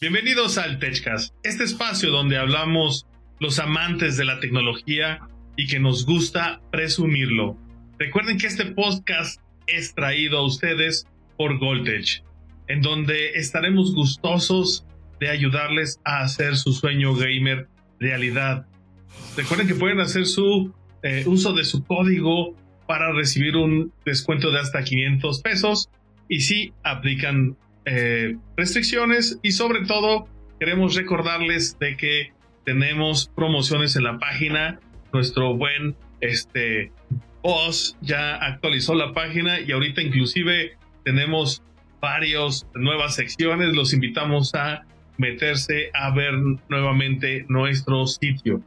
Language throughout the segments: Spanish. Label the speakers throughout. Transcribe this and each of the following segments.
Speaker 1: Bienvenidos al TechCast, este espacio donde hablamos los amantes de la tecnología y que nos gusta presumirlo. Recuerden que este podcast es traído a ustedes por Goldtech, en donde estaremos gustosos de ayudarles a hacer su sueño gamer realidad. Recuerden que pueden hacer su eh, uso de su código para recibir un descuento de hasta 500 pesos y si aplican eh, restricciones y sobre todo queremos recordarles de que tenemos promociones en la página. Nuestro buen este boss ya actualizó la página y ahorita inclusive tenemos varias nuevas secciones. Los invitamos a meterse a ver nuevamente nuestro sitio.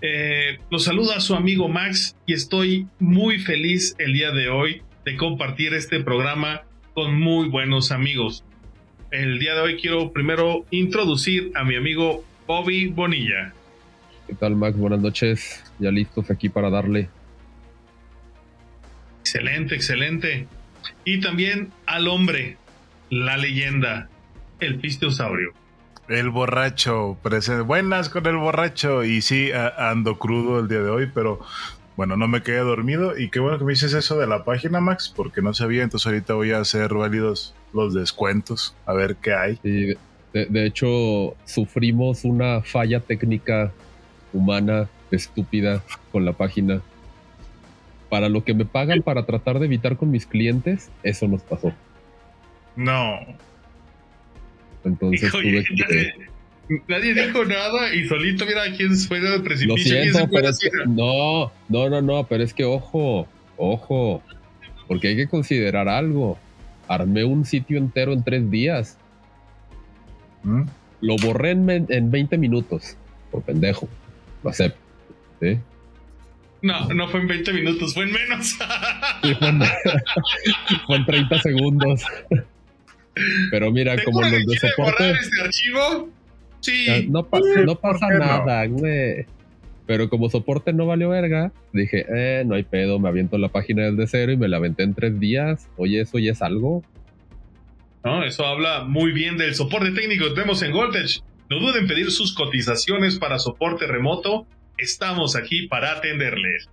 Speaker 1: Eh, los saluda su amigo Max y estoy muy feliz el día de hoy de compartir este programa con muy buenos amigos. El día de hoy quiero primero introducir a mi amigo Bobby Bonilla.
Speaker 2: ¿Qué tal Max? Buenas noches. Ya listos aquí para darle.
Speaker 1: Excelente, excelente. Y también al hombre, la leyenda, el pisteosaurio.
Speaker 3: El borracho, presente. Buenas con el borracho. Y sí, ando crudo el día de hoy, pero bueno, no me quedé dormido. Y qué bueno que me dices eso de la página, Max, porque no sabía. Entonces ahorita voy a hacer válidos los descuentos, a ver qué hay.
Speaker 2: de, de, hecho, sufrimos una falla técnica humana estúpida con la página. Para lo que me pagan para tratar de evitar con mis clientes, eso nos pasó.
Speaker 1: No.
Speaker 2: Entonces tuve
Speaker 1: que... Nadie dijo nada y solito mira quién fue del precipicio.
Speaker 2: Lo siento, pero es que, no, no, no, no, pero es que ojo, ojo, porque hay que considerar algo. Armé un sitio entero en tres días. ¿Mm? Lo borré en, en, 20 minutos, por pendejo. Lo acepto. ¿sí?
Speaker 1: No, no fue en 20 minutos, fue en menos.
Speaker 2: fue, en, fue en 30 segundos. Pero mira, como los de soporte.
Speaker 1: este archivo? Sí.
Speaker 2: No, no pasa nada, güey. Pero como soporte no valió verga, dije, eh, no hay pedo, me aviento la página desde cero y me la aventé en tres días. Oye, ¿eso ya es algo?
Speaker 1: No, eso habla muy bien del soporte técnico que tenemos en Voltage. No duden en pedir sus cotizaciones para soporte remoto. Estamos aquí para atenderles.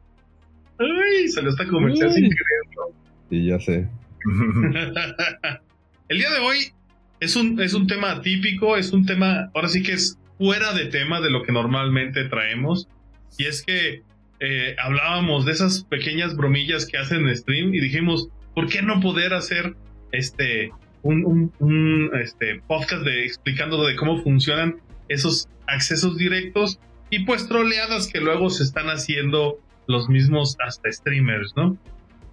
Speaker 1: Ay, se lo está comercial sin creerlo.
Speaker 2: Sí, ya sé.
Speaker 1: El día de hoy es un, es un tema típico, es un tema, ahora sí que es fuera de tema de lo que normalmente traemos. Y es que eh, hablábamos de esas pequeñas bromillas que hacen en stream y dijimos, ¿por qué no poder hacer este un, este, podcast de explicando de cómo funcionan esos accesos directos y pues troleadas que luego se están haciendo los mismos hasta streamers, ¿no?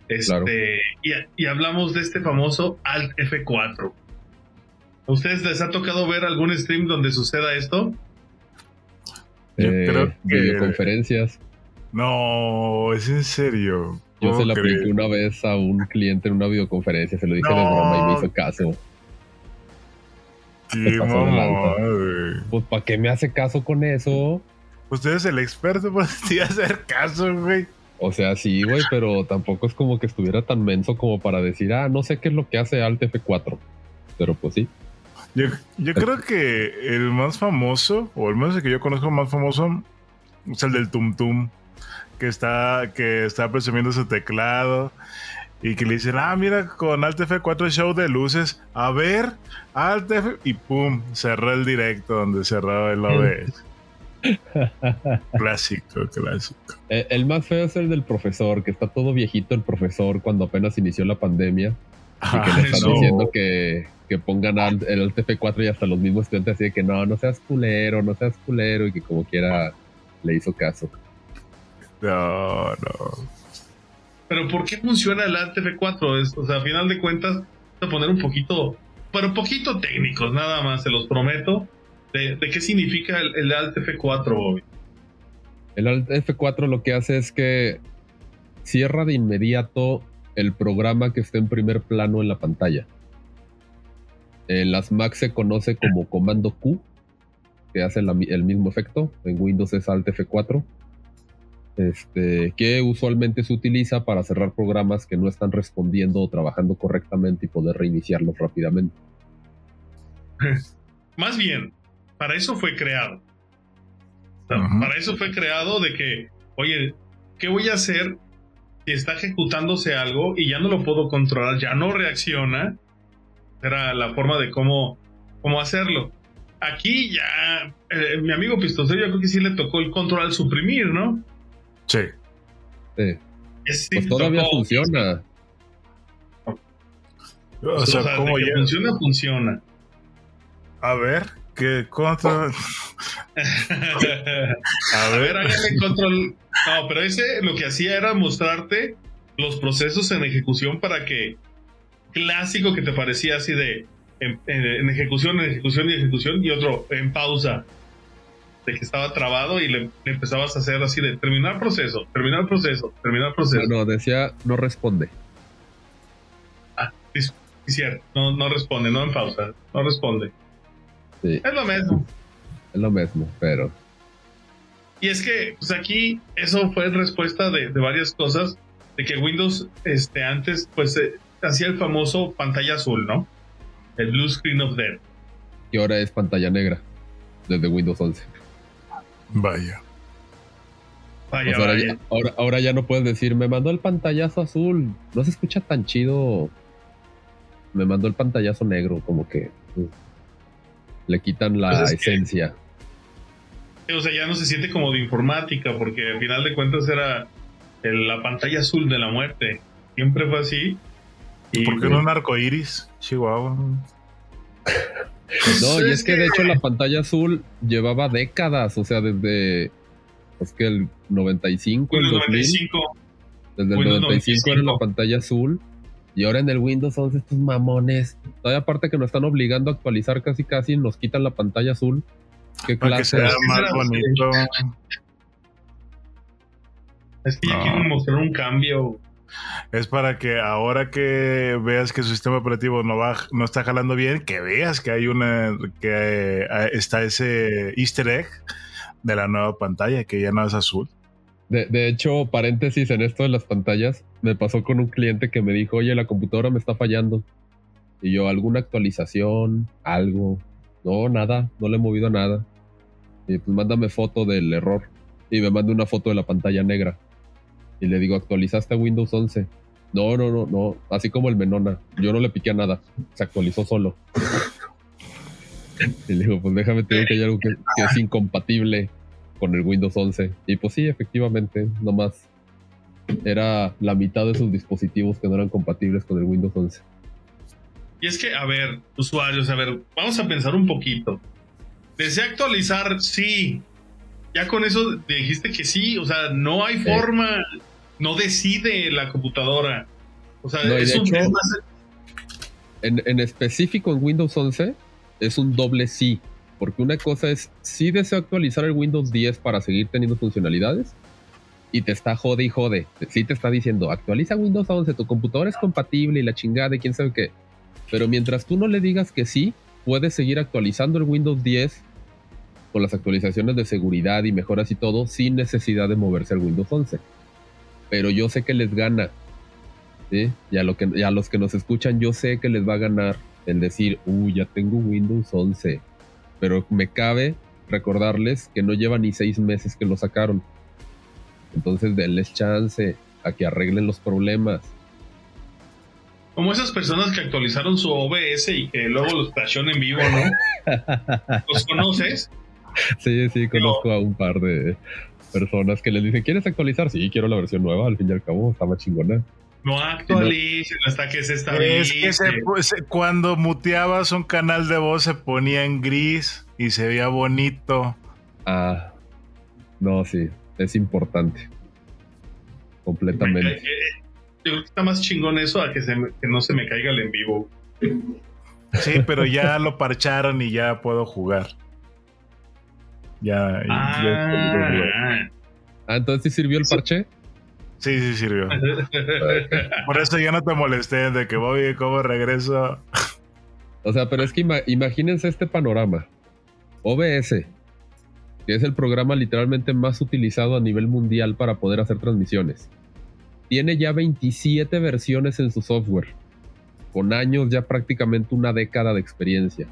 Speaker 1: Este, y, y, hablamos de este famoso Alt F4. ¿A ustedes les ha tocado ver algún stream donde suceda esto?
Speaker 2: Yo eh, creo que. Videoconferencias.
Speaker 3: No, es en serio.
Speaker 2: Yo se la apliqué una vez a un cliente en una videoconferencia, se lo dije de broma y me hizo caso. Pues, ¿para qué me hace caso con eso?
Speaker 3: Usted es el experto para hacer caso, güey.
Speaker 2: O sea, sí, güey, pero tampoco es como que estuviera tan menso como para decir, ah, no sé qué es lo que hace Alt F4. Pero pues sí.
Speaker 3: Yo, yo creo que el más famoso, o el menos el que yo conozco más famoso, es el del Tum Tum, que está, que está presumiendo su teclado y que le dicen, ah, mira, con Alt F4 show de luces, a ver, Alt F, y pum, cerró el directo donde cerraba el OBS. clásico, clásico.
Speaker 2: Eh, el más feo es el del profesor, que está todo viejito el profesor cuando apenas inició la pandemia. y que le están diciendo que, que pongan el Alt F4 y hasta los mismos estudiantes así de que no, no seas culero, no seas culero, y que como quiera le hizo caso.
Speaker 3: No, no.
Speaker 1: Pero ¿por qué funciona el Alt F4? o sea, a final de cuentas, voy a poner un poquito, pero un poquito técnicos, nada más, se los prometo de, qué significa el, Alt F4 hoy.
Speaker 2: El Alt F4 lo que hace es que cierra de inmediato el programa que está en primer plano en la pantalla. En las Mac se conoce como comando Q, que hace el mismo efecto. En Windows es Alt F4. Este, que usualmente se utiliza para cerrar programas que no están respondiendo o trabajando correctamente y poder reiniciarlos rápidamente.
Speaker 1: más bien, para eso fue creado. Para eso fue creado de que, oye, ¿qué voy a hacer si está ejecutándose algo y ya no lo puedo controlar, ya no reacciona? Era la forma de cómo, cómo hacerlo. Aquí ya, eh, mi amigo Pistosero, yo creo que sí le tocó el control al suprimir, ¿no?
Speaker 3: Sí.
Speaker 2: Sí. Pues todavía
Speaker 1: tocó.
Speaker 2: funciona.
Speaker 3: O sea,
Speaker 1: O sea,
Speaker 3: ¿cómo
Speaker 1: que
Speaker 3: ya?
Speaker 1: funciona, funciona.
Speaker 3: A ver, ¿qué cuánto? A
Speaker 1: A ver, hágame control. No, pero ese lo que hacía era mostrarte los procesos en ejecución para que clásico que te parecía así de en, en- en ejecución, en ejecución y ejecución y otro en pausa de que estaba trabado y le, le empezabas a hacer así de terminar proceso, terminar proceso, terminar proceso.
Speaker 2: Bueno, decía no responde.
Speaker 1: Ah, sí, sí, cierto, no, no responde, no en pausa, no responde.
Speaker 2: Sí,
Speaker 1: Es lo mismo.
Speaker 2: es lo mismo, pero
Speaker 1: Y es que, pues aquí, eso fue respuesta de, de varias cosas, de que Windows, este, antes, pues, eh, hacía el famoso pantalla azul, ¿no? El blue screen of death.
Speaker 2: y ahora es pantalla negra desde Windows 11.
Speaker 3: vaya.
Speaker 1: Vaya,
Speaker 2: sea, ahora,
Speaker 1: vaya.
Speaker 2: ya, ahora, ahora ya no puedes decir, me mandó el pantallazo azul. No se escucha tan chido. Me mandó el pantallazo negro, como que uh, le quitan la
Speaker 1: Pues es que-
Speaker 2: esencia.
Speaker 1: O sea, ya no se siente como de informática, porque al final de cuentas era el- la pantalla azul de la muerte. Siempre fue así. Y,
Speaker 3: ¿Por qué no un arco iris? Chihuahua.
Speaker 2: No, y
Speaker 1: Pues
Speaker 2: es que de hecho la pantalla azul llevaba décadas, o sea, desde es que el 95, el
Speaker 1: Windows
Speaker 2: 2000,
Speaker 1: 95.
Speaker 2: desde el
Speaker 1: Windows
Speaker 2: 95 era la
Speaker 1: 95.
Speaker 2: pantalla azul y ahora en el Windows 11 estos mamones. Todavía aparte que nos están obligando a actualizar casi casi, nos quitan la pantalla azul. ¿Qué
Speaker 3: Para que
Speaker 2: clase?
Speaker 3: sea más bonito.
Speaker 1: Es que ya
Speaker 3: No.
Speaker 1: quieren mostrar un cambio.
Speaker 3: Es para que ahora que veas que su sistema operativo no va, no está jalando bien, que veas que hay una, que eh, está ese Easter egg de la nueva pantalla, que ya no es azul.
Speaker 2: De, de hecho, paréntesis en esto de las pantallas, me pasó con un cliente que me dijo, oye, la computadora me está fallando. Y yo, ¿alguna actualización? ¿Algo? No, nada, no le he movido nada. Y pues mándame foto del error. Y me manda una foto de la pantalla negra. Y le digo, ¿actualizaste a Windows 11? No, no, no, no. Así como el Menona. Yo no le piqué a nada. Se actualizó solo. y le digo, pues déjame te digo que hay algo que, que es incompatible con el Windows 11. Y pues sí, efectivamente, nomás era la mitad de sus dispositivos que no eran compatibles con el Windows 11.
Speaker 1: Y es que, a ver, usuarios, a ver, vamos a pensar un poquito. ¿Desea actualizar? Sí. Ya con eso dijiste que sí, o sea, no hay
Speaker 2: Sí.
Speaker 1: forma, no decide la computadora. O sea,
Speaker 2: No,
Speaker 1: es un
Speaker 2: hecho-
Speaker 1: más-
Speaker 2: En, en específico en Windows 11 es un doble sí, porque una cosa es sí deseo actualizar el Windows 10 para seguir teniendo funcionalidades y te está jode y jode. Sí te está diciendo actualiza Windows 11, tu computadora es compatible y la chingada y quién sabe qué. Pero mientras tú no le digas que sí, puedes seguir actualizando el Windows 10 con las actualizaciones de seguridad y mejoras y todo sin necesidad de moverse al Windows 11. Pero yo sé que les gana. ¿sí? Y, a lo que, y a los que nos escuchan, yo sé que les va a ganar el decir, uy, ya tengo Windows 11. Pero me cabe recordarles que no lleva ni seis meses que lo sacaron. Entonces, denles chance a que arreglen los problemas.
Speaker 1: como esas personas que actualizaron su OBS y que luego los flashó en vivo, ¿no? ¿Los conoces?
Speaker 2: Sí, sí, conozco a un par de personas que les dicen, ¿quieres actualizar? Sí, quiero la versión nueva, al fin y al cabo, está más chingona.
Speaker 1: No actualicen hasta que se
Speaker 3: Es
Speaker 1: estabilice.
Speaker 3: que se- pues, cuando muteabas un canal de voz se ponía en gris y se veía bonito.
Speaker 2: Ah, no, sí, es importante. Completamente.
Speaker 1: Yo creo que está más chingón eso a que, se me- que no se me caiga el en vivo.
Speaker 3: Sí, pero ya lo parcharon y ya puedo jugar. Ya, ya- ya-
Speaker 2: Ah, entonces sí sirvió el parche.
Speaker 3: Sí, sí sirvió. Por eso ya no te molesté de que voy cómo regreso.
Speaker 2: O sea, pero es que ima- imagínense este panorama. OBS, que es el programa literalmente más utilizado a nivel mundial para poder hacer transmisiones. Tiene ya 27 versiones en su software, con años ya prácticamente una década de experiencia.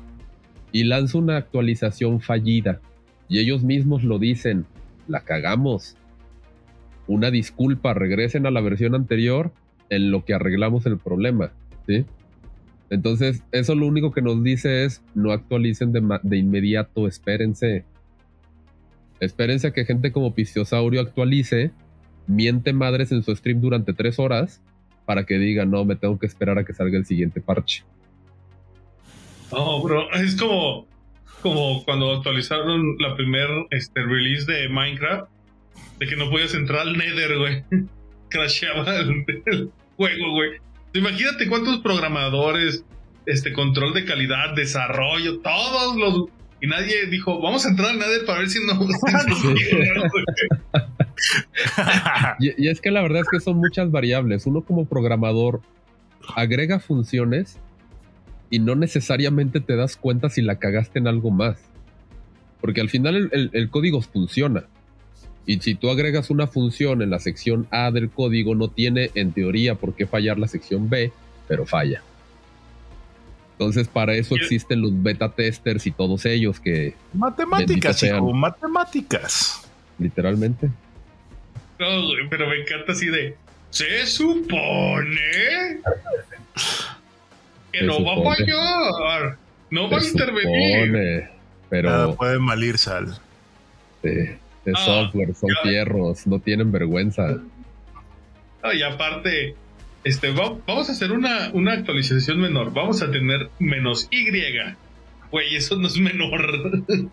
Speaker 2: y lanza una actualización fallida y ellos mismos lo dicen, la cagamos. Una disculpa, regresen a la versión anterior en lo que arreglamos el problema, ¿sí? Entonces, eso lo único que nos dice es no actualicen de, inmediato, espérense. Espérense a que gente como Pistiosaurio actualice, miente madres en su stream durante tres horas para que diga, no, me tengo que esperar a que salga el siguiente parche.
Speaker 1: No, bro, es como, como cuando actualizaron la primer este, release de Minecraft, de que no podías entrar al Nether, güey. Crasheaba el, el juego, güey. Imagínate cuántos programadores, este control de calidad, desarrollo, todos los y nadie dijo, vamos a entrar al Nether para ver si no.
Speaker 2: y, y, es que la verdad es que son muchas variables. Uno como programador agrega funciones y no necesariamente te das cuenta si la cagaste en algo más. Porque al final el, el, el, código funciona. Y si tú agregas una función en la sección A del código, no tiene en teoría por qué fallar la sección B, pero falla. Entonces, para eso existen los beta testers y todos ellos que.
Speaker 3: Matemáticas, hijo, matemáticas.
Speaker 2: Literalmente.
Speaker 1: No, pero me encanta así de. Se supone que no va a fallar. No va a intervenir. Supone,
Speaker 2: pero.
Speaker 3: Nada puede malir sal.
Speaker 2: Sí. Es ah, software, son ya. fierros, no tienen vergüenza.
Speaker 1: Ah, y aparte, este, vamos a hacer una, una actualización menor. Vamos a tener menos Y. Güey, eso no es menor.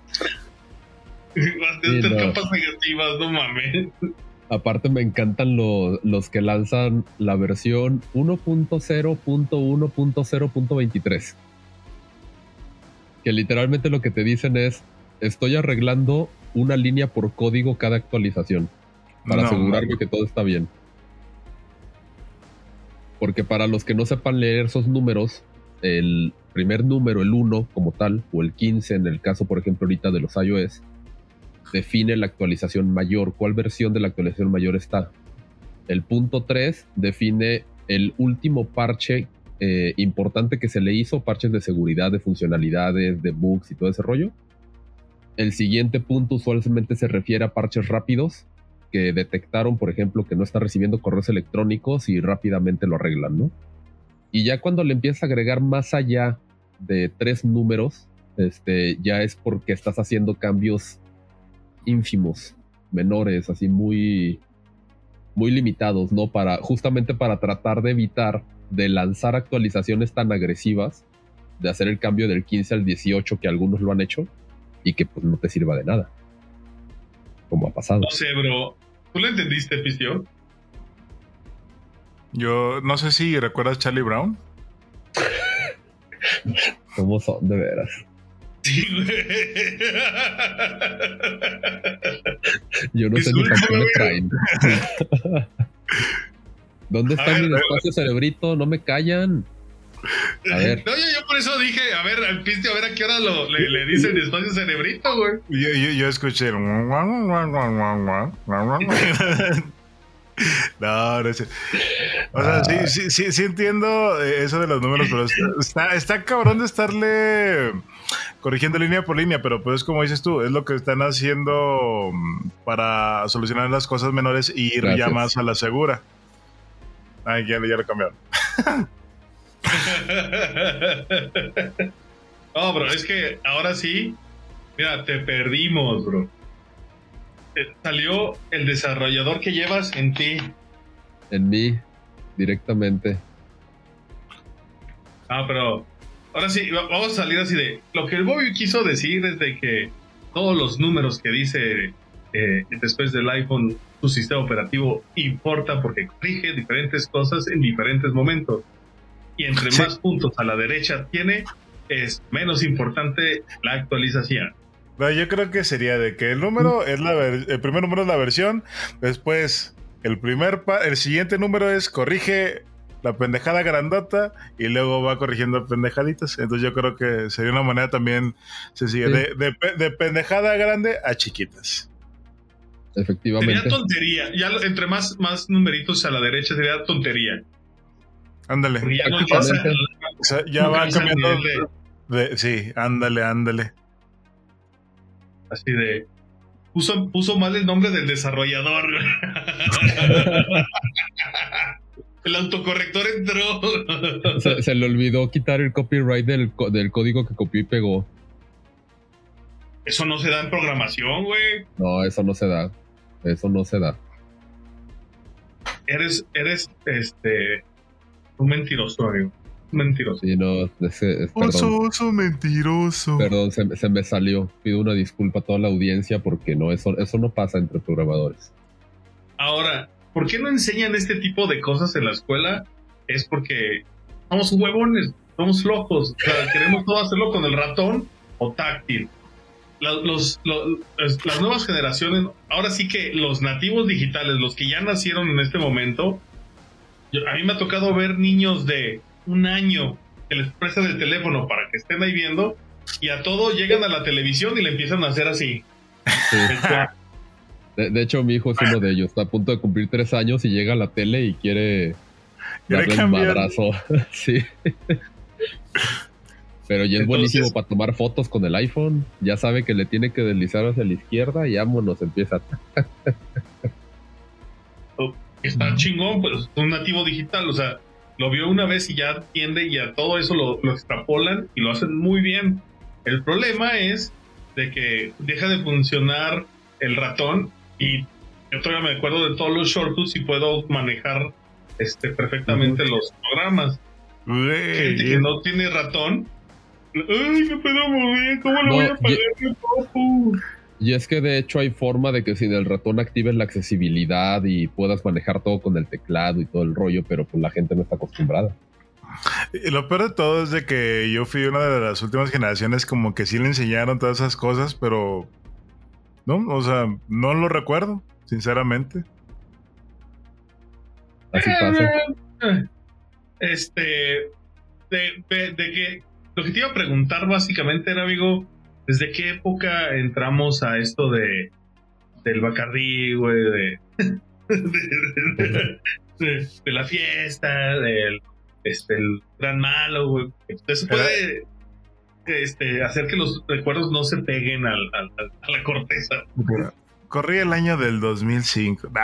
Speaker 1: Vas a tener no. capas negativas, no mames.
Speaker 2: Aparte me encantan lo, los que lanzan la versión 1.0.1.0.23. Que literalmente lo que te dicen es, estoy arreglando una línea por código cada actualización para no, asegurarme que todo está bien. Porque para los que no sepan leer esos números, el primer número, el 1 como tal, o el 15 en el caso, por ejemplo, ahorita de los iOS, define la actualización mayor. ¿Cuál versión de la actualización mayor está? El punto 3 define el último parche eh, importante que se le hizo, parches de seguridad, de funcionalidades, de bugs y todo ese rollo. El siguiente punto usualmente se refiere a parches rápidos que detectaron, por ejemplo, que no está recibiendo correos electrónicos y rápidamente lo arreglan, ¿no? Y ya cuando le empiezas a agregar más allá de tres números, este, ya es porque estás haciendo cambios ínfimos, menores, así muy, muy limitados, ¿no? Para, justamente para tratar de evitar de lanzar actualizaciones tan agresivas, de hacer el cambio del 15 al 18 que algunos lo han hecho y que pues no te sirva de nada. Como ha pasado.
Speaker 1: No sé, bro. ¿Tú lo entendiste, Pistio?
Speaker 3: Yo no sé si recuerdas Charlie Brown.
Speaker 2: ¿Cómo son de veras?
Speaker 1: Sí, güey.
Speaker 2: Yo no sé ni para qué me traen. ¿Dónde está mi espacio cerebrito? No me callan.
Speaker 1: A ver. No, yo, yo, por eso dije, a ver, al piste, a ver a qué hora lo, le, le dicen espacio cerebrito, güey.
Speaker 3: Yo, yo, yo escuché. No, no sé. O sea, sí, sí, sí, sí, entiendo eso de los números, pero está, está cabrón de estarle corrigiendo línea por línea, pero pues como dices tú, es lo que están haciendo para solucionar las cosas menores y ir Gracias. ya más a la segura. Ay, ya, ya lo cambiaron.
Speaker 1: no, bro, es que ahora sí, mira, te perdimos, bro. Te salió el desarrollador que llevas en ti.
Speaker 2: En mí, directamente.
Speaker 1: Ah, pero ahora sí, vamos a salir así de. Lo que el Bobby quiso decir es de que todos los números que dice eh, después del iPhone, su sistema operativo importa porque corrige diferentes cosas en diferentes momentos y entre sí. más puntos a la derecha tiene, es menos importante la actualización.
Speaker 3: No, yo creo que sería de que el número es la el primer número es la versión, después el primer el siguiente número es corrige la pendejada grandota y luego va corrigiendo pendejaditas. Entonces yo creo que sería una manera también sencilla sí. de, de, de, pendejada grande a chiquitas.
Speaker 2: Efectivamente.
Speaker 1: Sería tontería. Ya entre más, más numeritos a la derecha sería tontería.
Speaker 3: Ándale. Ya, no o sea, ya va cambiando. De- sí, ándale, ándale.
Speaker 1: Así de. Puso, puso mal el nombre del desarrollador. el autocorrector entró.
Speaker 2: Se, se le olvidó quitar el copyright del, del código que copió y pegó.
Speaker 1: Eso no se da en programación, güey.
Speaker 2: No, eso no se da. Eso no se da.
Speaker 1: Eres, eres, este, un mentiroso, amigo. Un mentiroso.
Speaker 2: Sí, no, ese- es-
Speaker 3: Oso, oso mentiroso.
Speaker 2: perdón, se, se me salió. Pido una disculpa a toda la audiencia porque no, eso, eso no pasa entre programadores.
Speaker 1: Ahora, ¿por qué no enseñan este tipo de cosas en la escuela? Es porque somos huevones, somos flojos. O sea, queremos todo hacerlo con el ratón o táctil. La- los- las nuevas generaciones, ahora sí que los nativos digitales, los que ya nacieron en este momento, yo- a mí me ha tocado ver niños de un año que les prestan el teléfono para que estén ahí viendo y a todo llegan a la televisión y le empiezan a hacer así.
Speaker 2: Sí. De, de hecho, mi hijo es uno de ellos. Está a punto de cumplir tres años y llega a la tele y quiere
Speaker 3: Quiere
Speaker 2: darle un madrazo. sí. Pero ya es
Speaker 1: Entonces-
Speaker 2: buenísimo para tomar fotos con el iPhone. Ya sabe que le tiene que deslizar hacia la izquierda y vámonos, empieza.
Speaker 1: está chingón, pues es un nativo digital, o sea, lo vio una vez y ya entiende y a todo eso lo, lo extrapolan y lo hacen muy bien. El problema es de que deja de funcionar el ratón y yo todavía me acuerdo de todos los shortcuts y puedo manejar este, perfectamente los programas. Gente que no tiene ratón, ay, no puedo mover, ¿cómo lo
Speaker 2: No,
Speaker 1: voy a
Speaker 2: y-
Speaker 1: pagar? mi papu?"
Speaker 2: Y es que de hecho hay forma de que sin el ratón actives la accesibilidad y puedas manejar todo con el teclado y todo el rollo, pero pues la gente no está acostumbrada.
Speaker 3: Y lo peor de todo es de que yo fui una de las últimas generaciones como que sí le enseñaron todas esas cosas, pero no, o sea, no lo recuerdo, sinceramente.
Speaker 2: Así pasa.
Speaker 1: Eh, Este, de, de- de que lo que te iba a preguntar básicamente era, amigo, ¿desde qué época entramos a esto de del Bacardí, güey, de, de, de- de la fiesta, del este, el gran malo, güey? Eso puede este, hacer que los recuerdos no se peguen al- al- al- a la corteza.
Speaker 3: Corrí el año del 2005.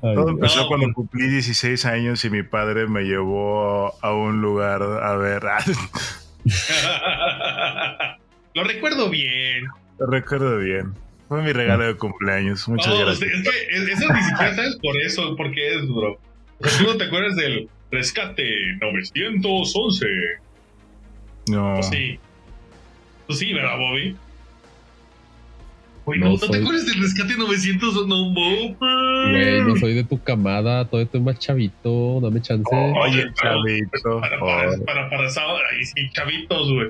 Speaker 3: Todo empezó
Speaker 1: no.
Speaker 3: cuando cumplí 16 años y mi padre me llevó a un lugar a ver.
Speaker 1: Lo recuerdo bien.
Speaker 3: Lo recuerdo bien. Fue mi regalo de cumpleaños. Muchas
Speaker 1: No,
Speaker 3: gracias.
Speaker 1: es que es- eso ni siquiera sabes por eso, porque es, bro. O sea, tú no te acuerdas del rescate 911.
Speaker 3: No.
Speaker 1: Pues sí. Pues sí, ¿verdad, Bobby? Uy,
Speaker 2: No
Speaker 1: no, ¿no te acuerdas del rescate 900? No, Bobby.
Speaker 2: Güey, no soy de tu camada, todavía estoy más chavito, dame chance.
Speaker 3: Oye,
Speaker 1: Pero-
Speaker 3: chavito.
Speaker 1: Para, para, para, para sábado, sí, chavitos, güey.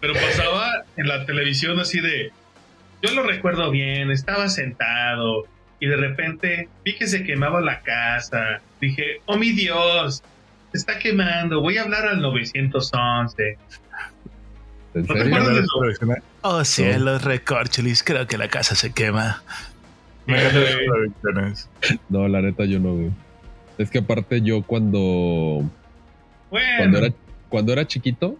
Speaker 1: Pero pasaba en la televisión así de. Yo lo recuerdo bien, estaba sentado y de repente vi que se quemaba la casa. Dije, oh mi Dios, se está quemando, voy a hablar al 911.
Speaker 2: ¿En
Speaker 1: ¿No te
Speaker 2: serio?
Speaker 3: Oh cielos, recorcholis, creo que la casa se quema. Me
Speaker 1: Eh.
Speaker 2: No, la neta yo no, güey. Es que aparte yo cuando,
Speaker 1: Bueno,
Speaker 2: cuando, era, cuando era chiquito,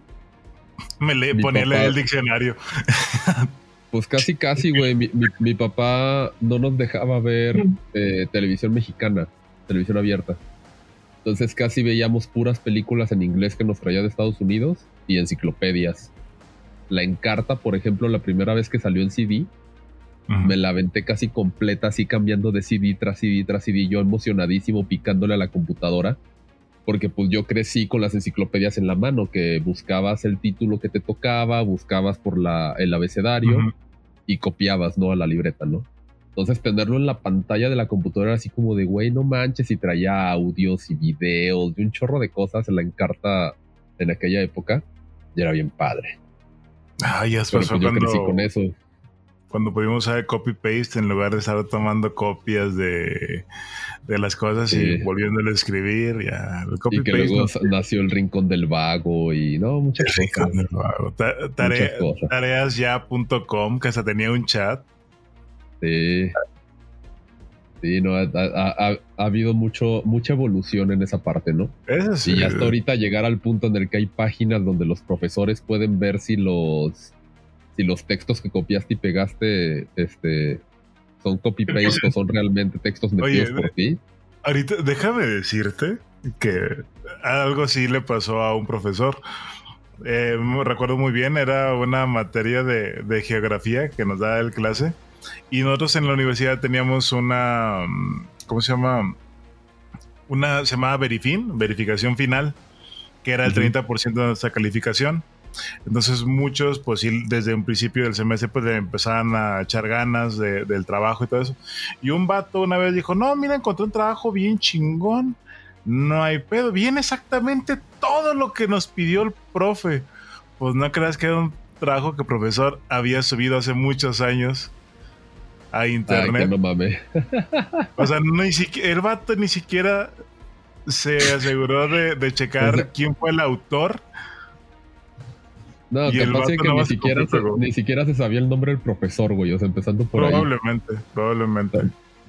Speaker 3: Me le ponía
Speaker 2: papá-
Speaker 3: el diccionario.
Speaker 2: pues casi casi, güey, mi, mi- mi papá no nos dejaba ver eh, televisión mexicana, televisión abierta. Entonces casi veíamos puras películas en inglés que nos traía de Estados Unidos y enciclopedias. La Encarta, por ejemplo, la primera vez que salió en CD, me la aventé casi completa, así cambiando de CD tras CD tras CD, yo emocionadísimo picándole a la computadora, porque pues yo crecí con las enciclopedias en la mano, que buscabas el título que te tocaba, buscabas por la, el abecedario y copiabas, ¿no? A la libreta, ¿no? Entonces tenerlo en la pantalla de la computadora así como de, güey, no manches, y traía audios y videos y un chorro de cosas en la encarta en aquella época, y era bien padre.
Speaker 3: Ay, ya
Speaker 2: pues yo
Speaker 3: cuando,
Speaker 2: crecí con eso.
Speaker 3: Cuando pudimos hacer copy-paste en lugar de estar tomando copias de, de las cosas
Speaker 2: Sí.
Speaker 3: y volviéndole a escribir. Ya, el
Speaker 2: Y que
Speaker 3: copy-paste.
Speaker 2: luego
Speaker 3: no-
Speaker 2: nació el Rincón del Vago y no, muchas
Speaker 3: Sí,
Speaker 2: cosas.
Speaker 3: con el vago. Ta- tarea- tareasya.com, que hasta tenía un chat.
Speaker 2: Sí. Sí, no, ha, ha- ha- ha habido mucho, mucha evolución en esa parte, ¿no?
Speaker 3: Eso sí.
Speaker 2: Y hasta ahorita llegar al punto en el que hay páginas donde los profesores pueden ver si los si los textos que copiaste y pegaste este son copy paste o son realmente textos metidos
Speaker 3: Oye,
Speaker 2: por ti.
Speaker 3: Ahorita, déjame decirte que algo sí le pasó a un profesor. Eh, recuerdo muy bien, era una materia de, de geografía que nos daba el clase. Y nosotros en la universidad teníamos una. mm, ¿Cómo se llama? Una. Se llamaba Verifin, verificación final, que era el
Speaker 2: Ujú.
Speaker 3: 30% de nuestra calificación. Entonces muchos, pues sí, desde un principio del semestre, pues le empezaban a echar ganas de- del trabajo y todo eso. Y un vato una vez dijo, no, mira, encontré un trabajo bien chingón. No hay pedo. Viene exactamente todo lo que nos pidió el profe. Pues no creas que era un trabajo que el profesor había subido hace muchos años a internet.
Speaker 2: no mames.
Speaker 3: O sea, ni siquiera, el vato ni siquiera se aseguró de, de checar quién fue el autor.
Speaker 2: No,
Speaker 3: Y el
Speaker 2: capaz que ni siquiera, se,
Speaker 3: pegó.
Speaker 2: ni siquiera se sabía el nombre del profesor, güey. O sea, empezando por ahí.
Speaker 3: Probablemente, probablemente.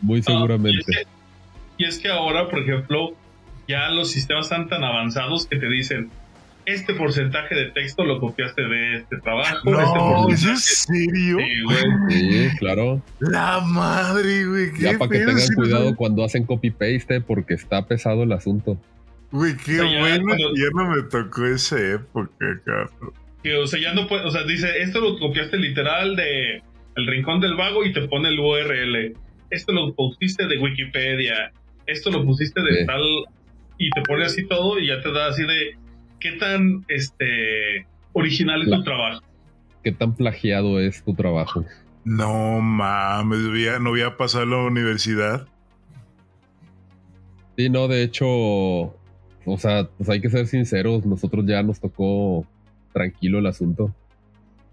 Speaker 2: Muy
Speaker 1: Ah, y, es
Speaker 2: seguramente.
Speaker 1: que, y es que ahora, por ejemplo, ya los sistemas están tan avanzados que te dicen, este porcentaje de texto lo copiaste de este trabajo. este
Speaker 3: No, ¿es
Speaker 1: porcentaje-
Speaker 3: en serio?
Speaker 1: Sí, güey.
Speaker 2: Sí, claro.
Speaker 3: La madre, güey.
Speaker 2: Ya
Speaker 3: qué
Speaker 2: para que tengan cuidado cuando hacen copy paste, porque está pesado el asunto.
Speaker 3: Güey, qué
Speaker 1: O sea, ya
Speaker 3: bueno.
Speaker 1: cuando-
Speaker 3: Ya no me tocó esa época, cabrón.
Speaker 1: Que, o sea, ya no puede, o sea, dice, esto lo copiaste literal de El Rincón del Vago y te pone el URL. Esto lo pusiste de Wikipedia. Esto lo pusiste de
Speaker 2: Sí.
Speaker 1: tal y te pone así todo y ya te da así de qué tan este original es
Speaker 2: La-
Speaker 1: tu trabajo.
Speaker 2: ¿Qué tan plagiado es tu trabajo?
Speaker 3: No mames, no voy a pasar a la universidad.
Speaker 2: Sí, no, de hecho, o sea, pues hay que ser sinceros, nosotros ya nos tocó tranquilo el asunto.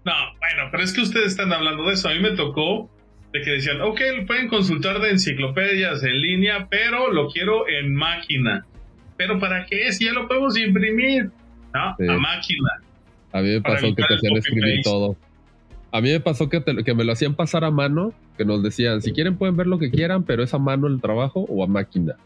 Speaker 1: No, bueno, pero es que ustedes están hablando de eso. A mí me tocó de que decían, ok, lo pueden consultar de enciclopedias en línea, pero lo quiero en máquina. ¿Pero para qué? Si ya lo podemos imprimir. No,
Speaker 2: Sí.
Speaker 1: a máquina.
Speaker 2: A mí me pasó que te hacían escribir todo. A mí me pasó que, te- que me lo hacían pasar a mano, que nos decían, si quieren pueden ver lo que quieran, pero es a mano el trabajo o a máquina.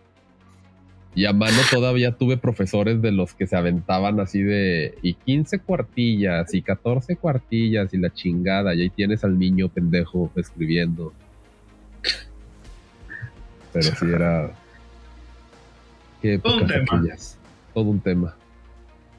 Speaker 2: Y a mano todavía tuve profesores de los que se aventaban así de y 15 cuartillas y 14 cuartillas y la chingada, y ahí tienes al niño pendejo escribiendo. Pero sí era... Qué
Speaker 1: Todo un tema.
Speaker 2: aquellas. Todo un tema.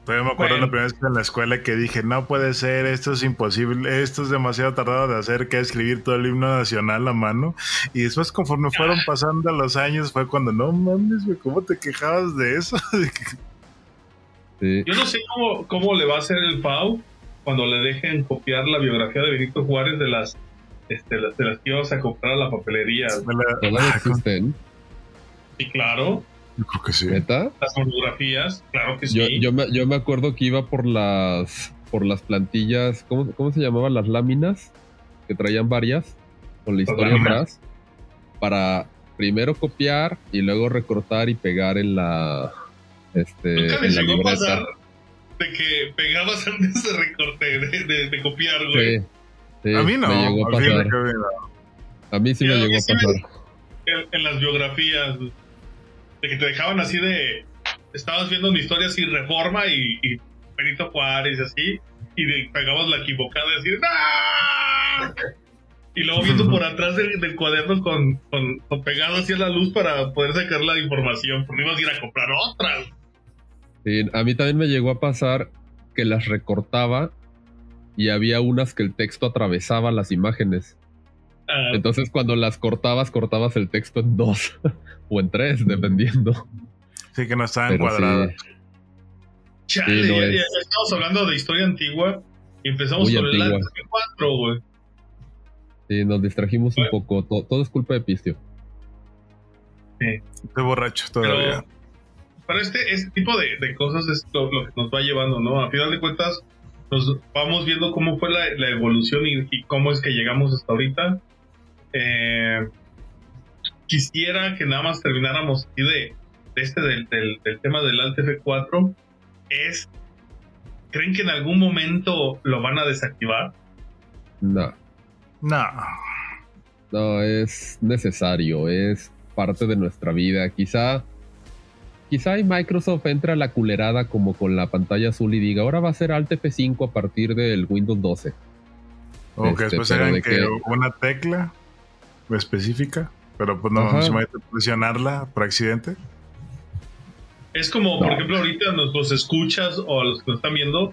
Speaker 3: Todavía me acuerdo
Speaker 1: Bueno.
Speaker 3: la primera vez en la escuela que dije, no puede ser, esto es imposible, esto es demasiado tardado de hacer que escribir todo el himno nacional a mano. Y después conforme fueron pasando los años fue cuando, no mames, ¿cómo te quejabas de eso?
Speaker 2: Sí.
Speaker 1: Yo no sé cómo, cómo le va a hacer el FAU cuando le dejen copiar la biografía de Benito Juárez de las, este, las- de las que ibas a comprar a la papelería.
Speaker 3: La- Ah,
Speaker 2: existen,
Speaker 1: Y claro,
Speaker 3: yo creo que sí.
Speaker 2: ¿neta?
Speaker 1: las monografías, claro que
Speaker 2: Yo,
Speaker 1: sí.
Speaker 2: yo, me, yo me acuerdo que iba por las por las plantillas, ¿cómo, cómo se llamaban? Las láminas, que traían varias, con la historia atrás, para primero copiar y luego recortar y pegar en la, este,
Speaker 1: Nunca
Speaker 2: en la
Speaker 1: llegó a
Speaker 2: libreta.
Speaker 1: pasar de que pegabas antes de recorte, de, de- de copiar, güey.
Speaker 2: Sí, sí,
Speaker 3: a mí no,
Speaker 2: me llegó a pasar. A mí sí me
Speaker 1: Yo-
Speaker 2: llegó
Speaker 1: yo
Speaker 2: a pasar.
Speaker 1: En, en las biografías, de que te dejaban así de. Estabas viendo una historia así, reforma y, y Benito Juárez así, y de- pegabas la equivocada y así, ¡No! Y luego viendo por atrás del, cuaderno con, con, con pegado así a la luz para poder sacar la información, porque ibas a ir a comprar otras.
Speaker 2: Sí, a mí también me llegó a pasar que las recortaba y había unas que el texto atravesaba las imágenes.
Speaker 1: Ah,
Speaker 2: Entonces cuando las cortabas, cortabas el texto en dos o en tres, dependiendo.
Speaker 3: Sí, que no estaban cuadradas.
Speaker 2: sí,
Speaker 1: chale,
Speaker 2: sí, no
Speaker 1: ya,
Speaker 2: es-
Speaker 1: ya- ya estamos hablando de historia antigua y empezamos
Speaker 2: Muy
Speaker 1: sobre el
Speaker 2: antigua.
Speaker 1: cuatro, güey.
Speaker 2: sí, nos distrajimos un poco. To- todo es culpa de Pistio.
Speaker 3: Estoy borracho todavía.
Speaker 1: Pero, pero este, este tipo de, de cosas es lo, lo que nos va llevando, ¿no? A final de cuentas, nos vamos viendo cómo fue la, la evolución y, y cómo es que llegamos hasta ahorita. Eh, quisiera que nada más termináramos aquí de, de este del, del- del tema del Alt F4. Es, ¿creen que en algún momento lo van a desactivar?
Speaker 2: No,
Speaker 3: No.
Speaker 2: no, es necesario, es parte de nuestra vida. Quizá, quizá Microsoft entra a la culerada como con la pantalla azul y diga, ahora va a ser Alt F5 a partir del Windows 12.
Speaker 3: O que
Speaker 2: Este,
Speaker 3: después
Speaker 2: pero
Speaker 3: hagan
Speaker 2: de
Speaker 3: que
Speaker 2: que-
Speaker 3: una tecla específica, pero pues no,
Speaker 2: Ajá.
Speaker 3: se a presionarla por accidente.
Speaker 1: Es como,
Speaker 2: No.
Speaker 1: por ejemplo, ahorita nuestros escuchas o los que nos están viendo,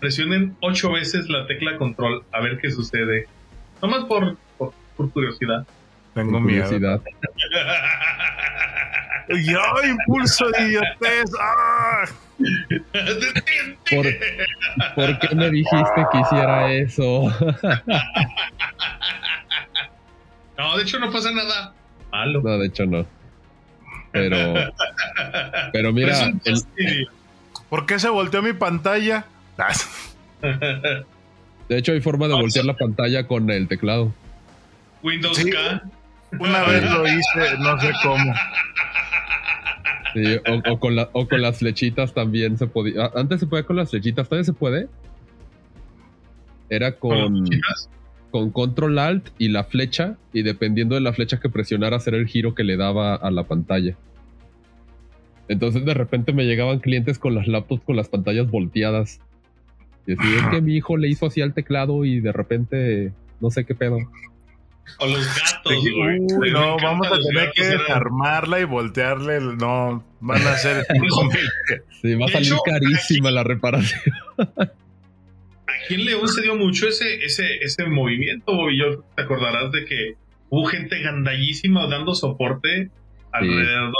Speaker 1: presionen ocho veces la tecla control a ver qué sucede. Nomás por, por, por curiosidad.
Speaker 3: Tengo miedo.
Speaker 2: curiosidad.
Speaker 3: ¡Yo, impulso de idiotez! ¡Ah!
Speaker 2: ¿Por, por qué me dijiste que hiciera eso?
Speaker 1: No, de hecho no pasa nada malo.
Speaker 2: no, de hecho no. Pero, pero mira, el-.
Speaker 3: ¿Por qué se volteó mi pantalla? Ah,
Speaker 2: de hecho hay forma de
Speaker 1: Vamos
Speaker 2: voltear la pantalla con el teclado.
Speaker 1: Windows
Speaker 3: Sí.
Speaker 1: K.
Speaker 3: Una vez lo hice, no sé cómo.
Speaker 2: Sí, o, o con la- o con las flechitas también se podía. ah, Antes se podía con las flechitas, todavía se puede. Era
Speaker 1: con
Speaker 2: con,
Speaker 1: las.
Speaker 2: Con control alt y la flecha, y dependiendo de la flecha que presionaras era el giro que le daba a la pantalla. Entonces de repente me llegaban clientes con las laptops con las pantallas volteadas. Y así es que mi hijo le hizo así al teclado y de repente no sé qué pedo.
Speaker 1: O los gatos, güey.
Speaker 3: "Uy,
Speaker 1: Me
Speaker 3: no, vamos a tener
Speaker 1: gatos,
Speaker 3: que desarmarla y voltearle. el- No, van a ser.
Speaker 2: Sí, va a salir
Speaker 1: hecho,
Speaker 2: carísima la reparación.
Speaker 1: Aquí en León se dio mucho ese, ese, ese movimiento, Bobby. Yo te acordarás de que hubo gente gandallísima dando soporte alrededor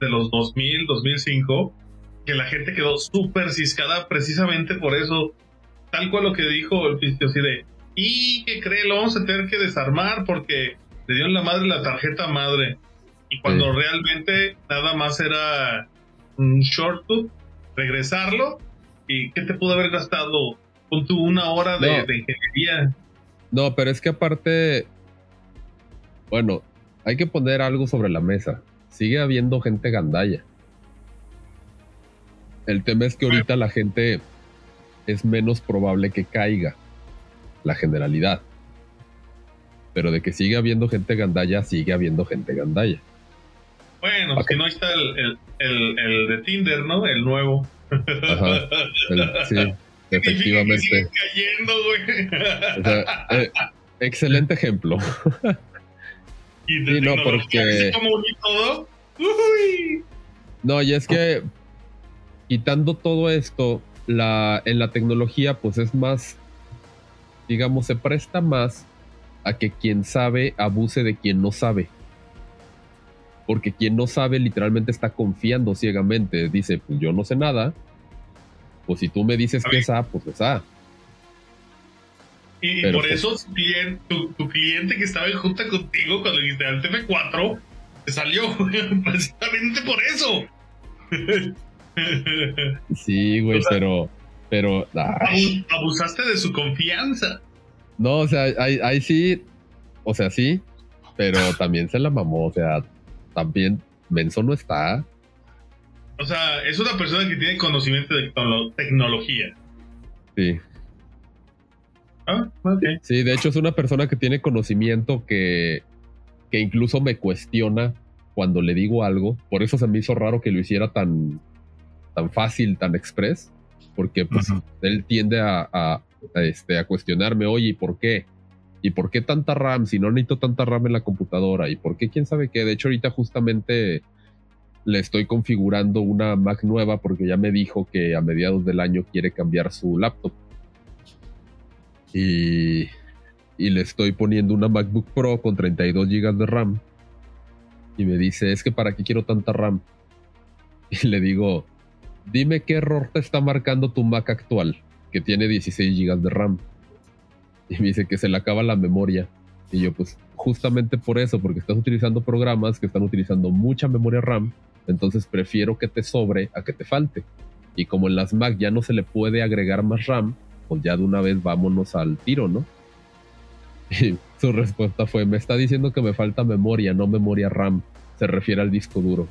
Speaker 1: de, de los 2000, 2005, que la gente quedó súper ciscada precisamente por eso. Tal cual lo que dijo el fisio, así de, ¿y qué cree? Lo vamos a tener que desarmar porque le dio en la madre la tarjeta madre. Y cuando
Speaker 2: Sí.
Speaker 1: realmente nada más era un shortcut, regresarlo. ¿Y qué te pudo haber gastado? Con tu una hora de,
Speaker 2: No.
Speaker 1: de ingeniería.
Speaker 2: No, pero es que aparte, bueno, hay que poner algo sobre la mesa. Sigue habiendo gente gandalla. El tema es que ahorita la gente es menos probable que caiga la generalidad. Pero de que sigue habiendo gente gandalla, sigue habiendo gente gandalla.
Speaker 1: Bueno, pues
Speaker 2: Ok.
Speaker 1: si no ahí está el, el, el, el de Tinder, ¿no? El nuevo.
Speaker 2: Ajá. Sí, efectivamente.
Speaker 1: Siguen cayendo, güey.
Speaker 2: O sea, eh, excelente ejemplo.
Speaker 1: y de
Speaker 2: sí, no, porque-
Speaker 1: todo. Uy.
Speaker 2: No, y es que quitando todo esto, la, en la tecnología, pues es más, digamos, se presta más a que quien sabe abuse de quien no sabe. Porque quien no sabe literalmente está confiando ciegamente. Dice, pues yo no sé nada. Pues si tú me dices que es A, pues es A.
Speaker 1: Y,
Speaker 2: Pero
Speaker 1: por
Speaker 2: pues-
Speaker 1: eso tu cliente, tu, tu cliente que estaba en junta contigo cuando dijiste al TF4 te salió, precisamente por eso.
Speaker 2: Sí, güey, pero... Pero... ay.
Speaker 1: Abusaste de su confianza.
Speaker 2: No, o sea, ahí, ahí sí, o sea, sí, pero también se la mamó, o sea, también Menso no está.
Speaker 1: O sea, es una persona que tiene conocimiento de tecno- tecnología.
Speaker 2: Sí,
Speaker 1: Ah, ok.
Speaker 2: sí, de hecho es una persona que tiene conocimiento que, que incluso me cuestiona cuando le digo algo. Por eso se me hizo raro que lo hiciera tan, tan fácil, tan express, porque pues él tiende a, a, a, este, a cuestionarme, oye, ¿y por qué? ¿Y por qué tanta RAM si no necesito tanta RAM en la computadora? ¿Y por qué quién sabe qué? De hecho, ahorita justamente le estoy configurando una Mac nueva porque ya me dijo que a mediados del año quiere cambiar su laptop. Y, y le estoy poniendo una MacBook Pro con 32 GB de RAM. Y me dice, es que para qué quiero tanta RAM. Y le digo, dime qué error te está marcando tu Mac actual, que tiene 16 GB de RAM. Y me dice que se le acaba la memoria. Y yo, pues, justamente por eso, porque estás utilizando programas que están utilizando mucha memoria RAM, entonces prefiero que te sobre a que te falte. Y como en las Mac ya no se le puede agregar más RAM, pues ya de una vez vámonos al tiro, ¿no? Y su respuesta fue, me está diciendo que me falta memoria, no memoria RAM. Se refiere al disco duro.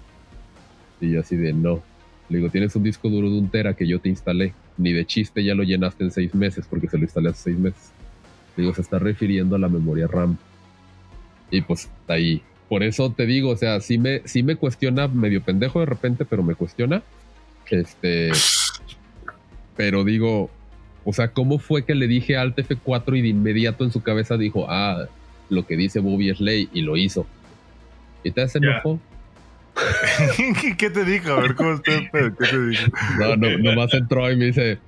Speaker 2: Y yo así de, no. Le digo, tienes un disco duro de un tera que yo te instalé. Ni de chiste ya lo llenaste en seis meses porque se lo instalé hace seis meses. Le digo, se está refiriendo a la memoria RAM. Y pues ahí, por eso te digo, o sea, sí me, sí me cuestiona medio pendejo de repente, pero me cuestiona. Este. Pero digo, o sea, ¿cómo fue que le dije Alt F4 y de inmediato en su cabeza dijo, ah, lo que dice Bobby es ley y lo hizo? ¿Y te hace enojo?
Speaker 3: ¿Qué te dijo? A ver, ¿cómo ¿Qué te dijo?
Speaker 2: No, no, nomás entró y me dice,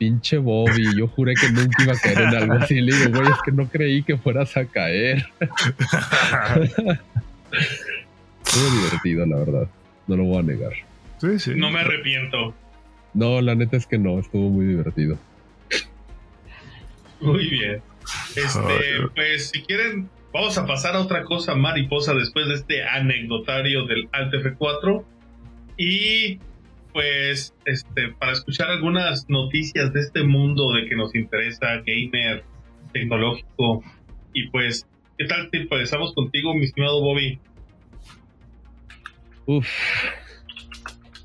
Speaker 2: pinche Bobby, yo juré que nunca iba a caer en algo así. Le digo, güey, es que no creí que fueras a caer. Muy divertido, la verdad. No lo voy a negar.
Speaker 3: Sí, sí.
Speaker 1: No me arrepiento.
Speaker 2: No, la neta es que no, estuvo muy divertido.
Speaker 1: Muy bien. Este, pues si quieren, vamos a pasar a otra cosa mariposa después de este anecdotario del Alt F4. Y pues, este, para escuchar algunas noticias de este mundo de que nos interesa, gamer, tecnológico. Y pues, ¿qué tal te empezamos contigo, mi estimado Bobby?
Speaker 2: Uf.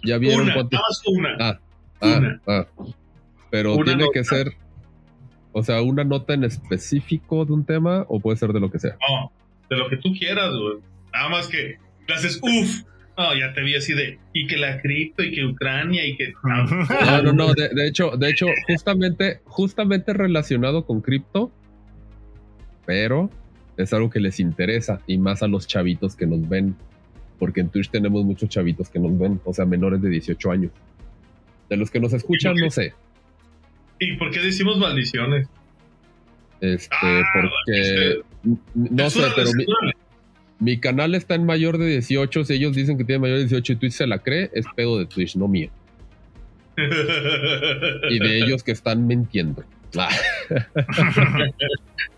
Speaker 2: Ya vieron
Speaker 1: Una,
Speaker 2: cuánto-
Speaker 1: más una.
Speaker 2: Ah, ah,
Speaker 1: Una.
Speaker 2: ah. Pero
Speaker 1: Una
Speaker 2: tiene que ser, o sea, una nota en específico de un tema o puede ser de lo que sea.
Speaker 1: No, de lo que tú quieras, güey. Nada más que haces uff. No, ya te vi así de, y que la cripto, y que Ucrania, y que...
Speaker 2: No, no, no. De, de hecho, de hecho, justamente, justamente relacionado con cripto, pero es algo que les interesa y más a los chavitos que nos ven, porque en Twitch tenemos muchos chavitos que nos ven, o sea, menores de 18 años. De los que nos escuchan, no sé.
Speaker 1: ¿Y por qué decimos maldiciones?
Speaker 2: Este,
Speaker 1: Ah,
Speaker 2: porque no sé, pero mi. Mi canal está en mayor de 18. Si ellos dicen que tiene mayor de 18 y Twitch se la cree, es pedo de Twitch, no mío. Y de ellos que están mintiendo. Ah,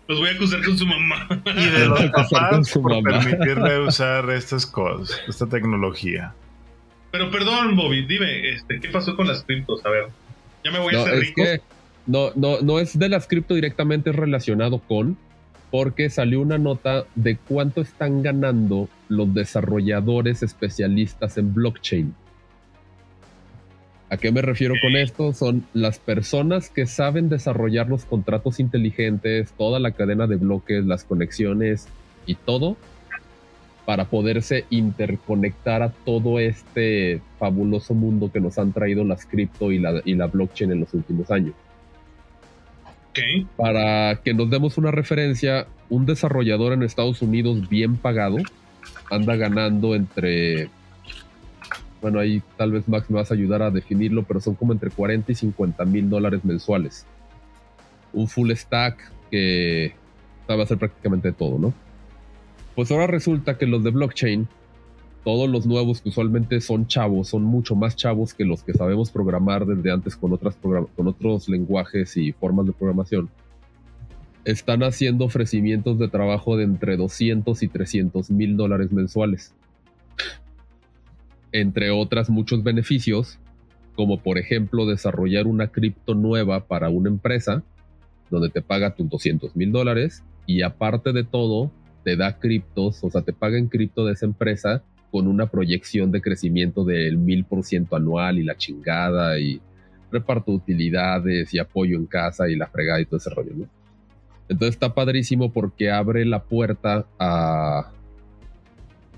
Speaker 1: Los voy a acusar con su mamá.
Speaker 3: Y de los papás
Speaker 2: su
Speaker 3: por
Speaker 2: mamá.
Speaker 3: permitirle usar estas cosas, esta tecnología.
Speaker 1: Pero perdón, Bobby, dime, este, ¿qué pasó con las criptos? A ver, ya me voy a
Speaker 2: no,
Speaker 1: hacer
Speaker 2: es
Speaker 1: rico.
Speaker 2: que no, no, no es de las cripto directamente es relacionado con, porque salió una nota de cuánto están ganando los desarrolladores especialistas en blockchain. ¿A qué me refiero con esto? Son las personas que saben desarrollar los contratos inteligentes, toda la cadena de bloques, las conexiones y todo para poderse interconectar a todo este fabuloso mundo que nos han traído las cripto y la, y la blockchain en los últimos años. Para que nos demos una referencia, un desarrollador en Estados Unidos bien pagado anda ganando entre, bueno, ahí tal vez Max me vas a ayudar a definirlo, pero son como entre 40 y 50 mil dólares mensuales. Un full stack que a ser prácticamente todo, ¿no? Pues ahora resulta que los de blockchain, todos los nuevos que usualmente son chavos, son mucho más chavos que los que sabemos programar desde antes con, con otros lenguajes y formas de programación. Están haciendo ofrecimientos de trabajo de entre 200 y 300 mil dólares mensuales. Entre otras muchos beneficios, como por ejemplo desarrollar una cripto nueva para una empresa, donde te paga tus 200 mil dólares y aparte de todo, te da criptos, o sea, te paga en cripto de esa empresa con una proyección de crecimiento del mil por ciento anual y la chingada y reparto de utilidades y apoyo en casa y la fregada y todo ese rollo, ¿no? Entonces está padrísimo porque abre la puerta a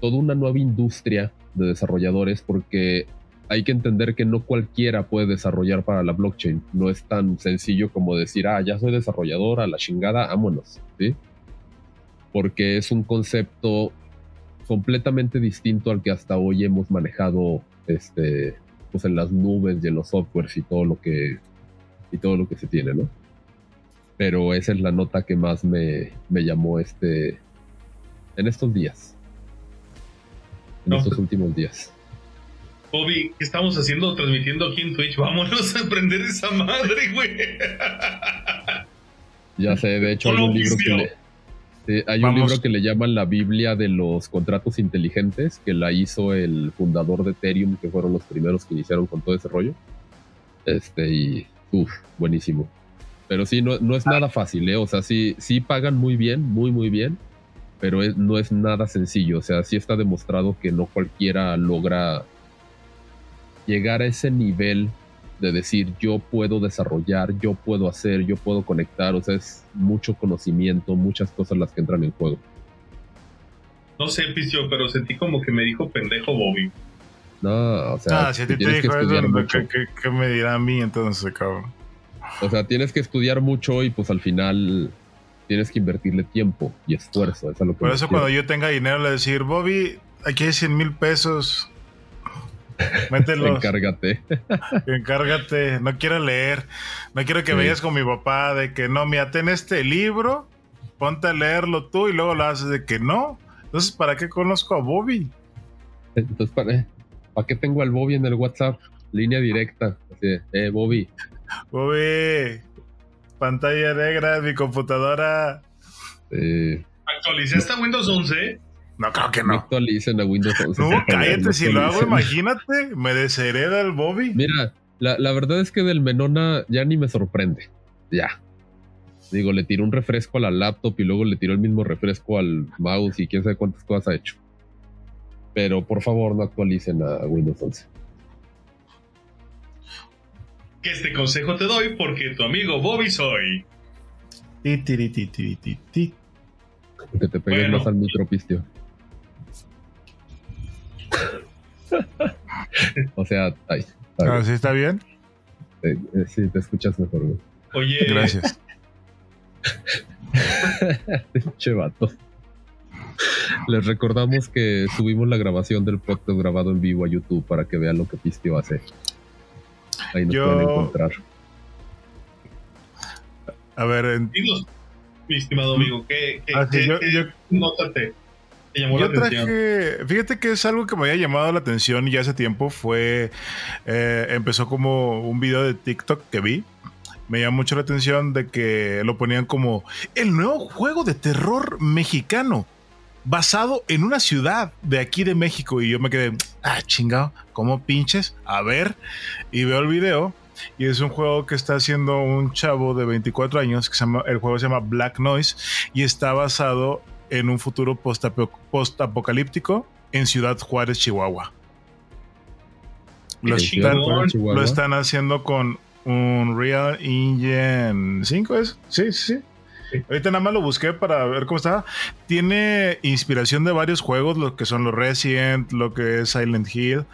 Speaker 2: toda una nueva industria de desarrolladores porque hay que entender que no cualquiera puede desarrollar para la blockchain. No es tan sencillo como decir, ah, ya soy desarrollador, a la chingada, vámonos, ¿sí? Porque es un concepto completamente distinto al que hasta hoy hemos manejado este, pues en las nubes y en los softwares y todo lo que y todo lo que se tiene, ¿no? Pero esa es la nota que más me, me llamó este en estos días. En
Speaker 1: No.
Speaker 2: estos últimos días.
Speaker 1: Bobby, ¿qué estamos haciendo transmitiendo aquí en Twitch? Vámonos a aprender esa madre, güey.
Speaker 2: Ya sé, de hecho hay un libro que le, sí, hay un libro que le llaman la Biblia de los contratos inteligentes, que la hizo el fundador de Ethereum, que fueron los primeros que iniciaron con todo ese rollo. Este, y uff, buenísimo. Pero sí, no, no es nada fácil, ¿eh? O sea, sí, sí pagan muy bien, muy, muy bien, pero es- no es nada sencillo. O sea, sí está demostrado que no cualquiera logra llegar a ese nivel de decir yo puedo desarrollar, yo puedo hacer, yo puedo conectar, o sea, es mucho conocimiento, muchas cosas las que entran en juego.
Speaker 1: No sé, Picio, pero sentí como que me dijo pendejo Bobby.
Speaker 2: No, o sea,
Speaker 3: Ah, si a ti te
Speaker 2: que
Speaker 3: dijo
Speaker 2: estudiar
Speaker 3: eso. ¿qué, qué, qué me dirá a mí entonces, cabrón?
Speaker 2: O sea, tienes que estudiar mucho y pues al final tienes que invertirle tiempo y esfuerzo. Es a lo que
Speaker 3: Por eso cuando yo tenga dinero le decir, Bobby, aquí hay 100 mil pesos. Mételos,
Speaker 2: Encárgate.
Speaker 3: encárgate. No quiero leer. No quiero que
Speaker 2: Sí.
Speaker 3: vayas con mi papá de que no, mira, ten este libro, ponte a leerlo tú y luego lo haces de que no. Entonces, ¿para qué conozco a Bobby?
Speaker 2: Entonces, ¿para, ¿para qué tengo al Bobby en el WhatsApp? Línea directa. Así de, eh, Bobby.
Speaker 3: Bobby, pantalla negra de mi computadora.
Speaker 2: Eh,
Speaker 1: ¿Actualizaste a Windows 11?
Speaker 3: No, creo que
Speaker 2: no
Speaker 3: no.
Speaker 2: actualicen a Windows 11.
Speaker 3: No, cállate, si lo hago, imagínate, me deshereda el Bobby.
Speaker 2: Mira, la, la verdad es que del Menona ya ni me sorprende. Ya. Digo, le tiró un refresco a la laptop y luego le tiró el mismo refresco al mouse y quién sabe cuántas cosas ha hecho. Pero por favor, no actualicen a Windows 11.
Speaker 1: Que este consejo te doy porque tu amigo Bobby soy.
Speaker 3: Ti, tiri, ti, tiri, ti, ti.
Speaker 2: Que te pegues
Speaker 1: Bueno.
Speaker 2: más al micropistio. o sea, ay, está
Speaker 3: Ah,
Speaker 2: bien.
Speaker 3: ¿Sí está bien?
Speaker 2: Eh, eh, sí, te escuchas mejor. güey.
Speaker 1: Oye,
Speaker 3: Gracias.
Speaker 2: Pinche vato. Les recordamos que subimos la grabación del podcast grabado en vivo a YouTube para que vean lo que Pistio hace. Ahí nos
Speaker 3: Yo-
Speaker 2: pueden encontrar.
Speaker 3: A ver, en-
Speaker 1: dinos, mi estimado amigo, ¿qué, qué,
Speaker 3: Ah, sí,
Speaker 1: qué-
Speaker 3: yo-
Speaker 1: qué
Speaker 3: yo-
Speaker 1: nota te, llamó
Speaker 3: yo
Speaker 1: la atención?
Speaker 3: traje, fíjate que es algo que me había llamado la atención ya hace tiempo, fue, eh, empezó como un video de TikTok que vi, me llamó mucho la atención de que lo ponían como el nuevo juego de terror mexicano, basado en una ciudad de aquí de México, y yo me quedé, ah, chingado, ¿cómo pinches? A ver, y veo el video. Y es un juego que está haciendo un chavo de 24 años, que se llama, el juego se llama Black Noise, y está basado en un futuro postapo- postapocalíptico en Ciudad Juárez, Chihuahua. Lo están.
Speaker 2: Chihuahua.
Speaker 3: lo están haciendo con un Real Engine 5, ¿es? Sí, sí, sí.
Speaker 1: Sí.
Speaker 3: Ahorita nada más lo busqué para ver cómo está. Tiene inspiración de varios juegos, lo que son los Resident, lo que es Silent Hill.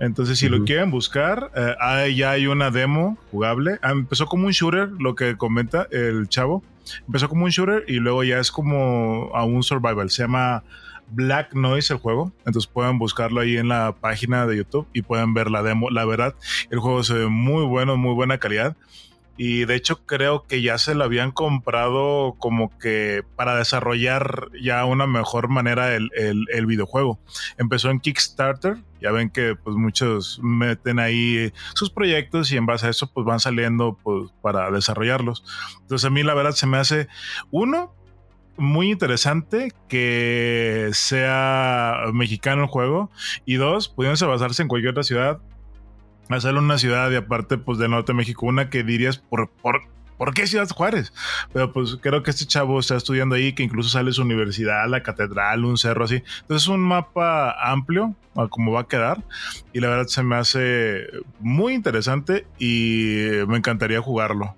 Speaker 3: Entonces, si lo quieren buscar, eh, ahí ya hay una demo jugable. Ah, empezó como un shooter, lo que comenta el chavo. Empezó como un shooter y luego ya es como a un survival. Se llama Black Noise el juego. Entonces pueden buscarlo ahí en la página de YouTube y pueden ver la demo. La verdad, el juego se ve muy bueno, muy buena calidad. Y de hecho creo que ya se lo habían comprado como que para desarrollar ya una mejor manera el, el- el videojuego. Empezó en Kickstarter, ya ven que pues muchos meten ahí sus proyectos y en base a eso pues van saliendo pues para desarrollarlos. Entonces a mí la verdad se me hace uno muy interesante que sea mexicano el juego y dos, pudiéndose basarse en cualquier otra ciudad hacerlo en una ciudad y aparte pues del norte de México, una que dirías por, por, ¿por qué Ciudad Juárez? Pero pues creo que este chavo está estudiando ahí, que incluso sale su universidad, la catedral, un cerro así. Entonces es un mapa amplio a cómo va a quedar y la verdad se me hace muy interesante y me encantaría jugarlo.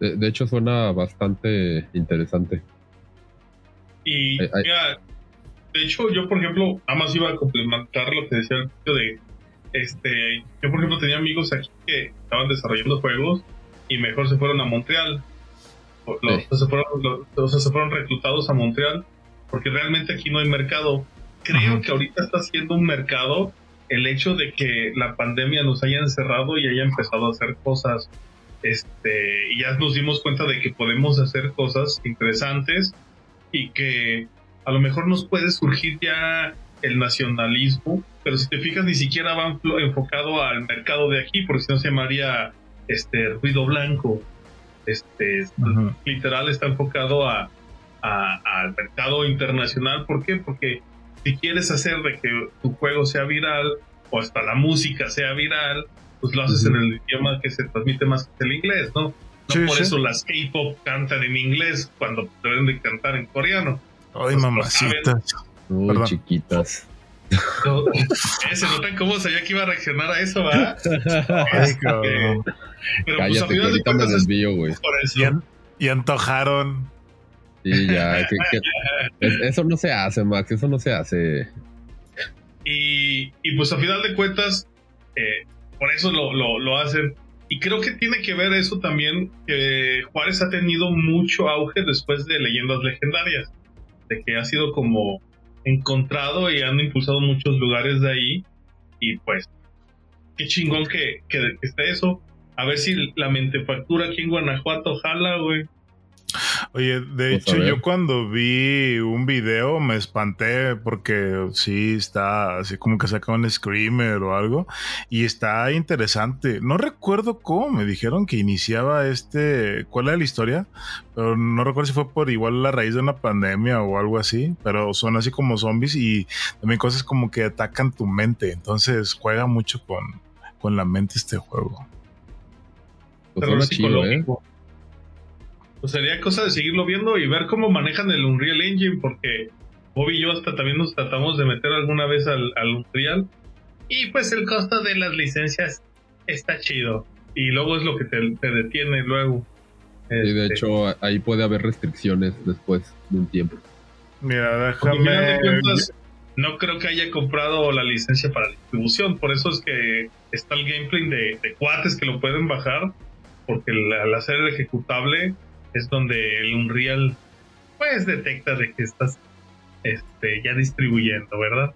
Speaker 2: De, de hecho, suena bastante interesante.
Speaker 1: Y
Speaker 2: Ay, ay.
Speaker 1: mira, de hecho, yo, por ejemplo, nada más iba a complementar lo que decía el tío de. Este, yo, por ejemplo, tenía amigos aquí que estaban desarrollando juegos y mejor se fueron a Montreal. O- lo-
Speaker 2: Sí.
Speaker 1: se, fueron, lo- o sea, se fueron reclutados a Montreal porque realmente aquí no hay mercado. Creo
Speaker 3: Ajá.
Speaker 1: que ahorita está siendo un mercado el hecho de que la pandemia nos haya encerrado y haya empezado a hacer cosas. Este, y ya nos dimos cuenta de que podemos hacer cosas interesantes y que a lo mejor nos puede surgir ya el nacionalismo, pero si te fijas ni siquiera va enfocado al mercado de aquí, porque si no se llamaría este ruido blanco. Este literal está enfocado a, al mercado internacional. ¿Por qué? Porque si quieres hacer de que tu juego sea viral o hasta la música sea viral, pues lo haces en el idioma que se transmite más que el inglés, ¿no? No
Speaker 3: Sí,
Speaker 1: por
Speaker 3: sí.
Speaker 1: eso las K-pop cantan en inglés cuando deben de cantar en coreano.
Speaker 3: Ay,
Speaker 1: Pues,
Speaker 3: mamacita.
Speaker 2: Uy,
Speaker 3: Perdón.
Speaker 2: chiquitas.
Speaker 1: No, eh, se notan cómo sabía que iba a reaccionar a eso, ¿verdad?
Speaker 3: Ay, cabrón.
Speaker 1: Pero pues a
Speaker 2: Cállate, que
Speaker 1: final de
Speaker 2: ahorita me desvío, güey.
Speaker 3: Y, an- y antojaron.
Speaker 2: Sí, ya. eso no se hace, Max. Eso no se hace.
Speaker 1: Y, y pues a final de cuentas, eh, por eso lo, lo, lo, hacen. Y creo que tiene que ver eso también, que Juárez ha tenido mucho auge después de leyendas legendarias, de que ha sido como encontrado y han impulsado muchos lugares de ahí. Y pues, qué chingón que, que, que eso. A ver si la mentefactura aquí en Guanajuato jala, güey.
Speaker 3: Oye, de hecho yo cuando vi un video me espanté porque sí está así como que saca un screamer o algo y está interesante. No recuerdo cómo me dijeron que iniciaba este, cuál era la historia, pero no recuerdo si fue por igual la raíz de una pandemia o algo así, pero son así como zombies y también cosas como que atacan tu mente, entonces juega mucho con, con la mente este juego.
Speaker 1: Pues psicológico pues sería cosa de seguirlo viendo y ver cómo manejan el Unreal Engine, porque Bobby y yo hasta también nos tratamos de meter alguna vez al, Unreal. Y pues el costo de las licencias está chido. Y luego es lo que te, detiene luego.
Speaker 2: Y de este, hecho ahí puede haber restricciones después de un tiempo.
Speaker 3: Mira, déjame...
Speaker 1: no creo que haya comprado la licencia para distribución. Por eso es que está el gameplay de, de cuates que lo pueden bajar. Porque al hacer el ejecutable es donde el Unreal pues detecta de que estás este, ya distribuyendo, ¿verdad?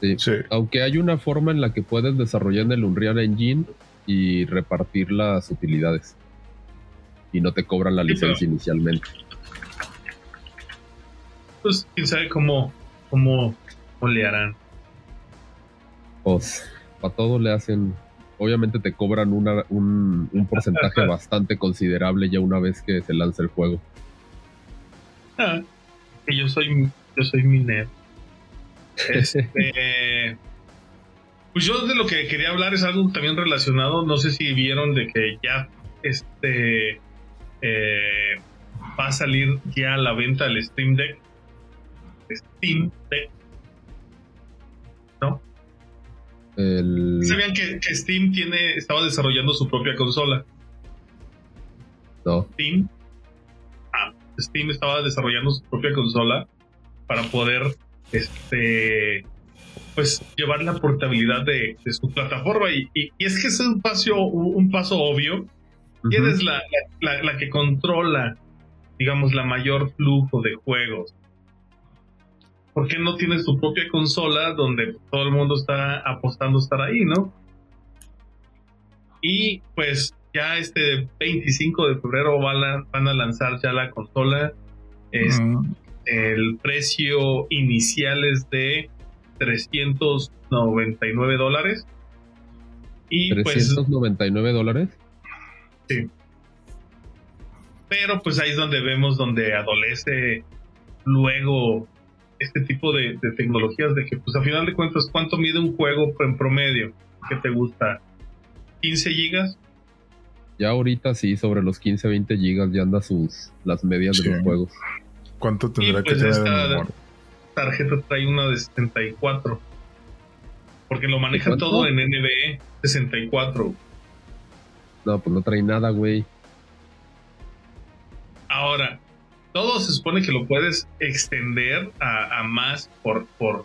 Speaker 2: Sí. Aunque hay una forma en la que puedes desarrollar en el Unreal Engine y repartir las utilidades. Y no te cobran la licencia inicialmente.
Speaker 1: Pues quién sabe cómo, cómo, cómo le harán.
Speaker 2: Pues, para todo le hacen obviamente te cobran un, porcentaje bastante considerable ya una vez que se lanza el juego.
Speaker 1: Ah, yo soy yo soy minero. Este, pues yo de lo que quería hablar es algo también relacionado. No sé si vieron de que ya este eh, va a salir ya a la venta el Steam Deck. Steam Deck ¿Sabían que, Steam tiene, estaba desarrollando su propia consola?
Speaker 2: No.
Speaker 1: Steam. Ah, Steam estaba desarrollando su propia consola para poder este pues llevar la portabilidad de, su plataforma y, es que es un paso un, paso obvio quién es la, la, que controla digamos la mayor flujo de juegos ¿por qué no tienes tu propia consola donde todo el mundo está apostando a estar ahí, no? Y pues ya este 25 de febrero van a, van a lanzar ya la consola. El precio inicial es de 399 dólares.
Speaker 2: Y ¿399 pues, dólares?
Speaker 1: Sí. Pero pues ahí es donde vemos donde adolece luego este tipo de, tecnologías de que, pues a final de cuentas, ¿cuánto mide un juego en promedio? ¿Qué te gusta? ¿15 gigas?
Speaker 2: Ya ahorita sí, sobre los 15, 20 gigas ya anda sus las medias de los juegos.
Speaker 3: ¿Cuánto tendrá que pues, tener esta
Speaker 1: tarjeta trae una de 74. Porque lo maneja todo en NVE 64.
Speaker 2: No, pues no trae nada, güey.
Speaker 1: Ahora, todo se supone que lo puedes extender a, más por, por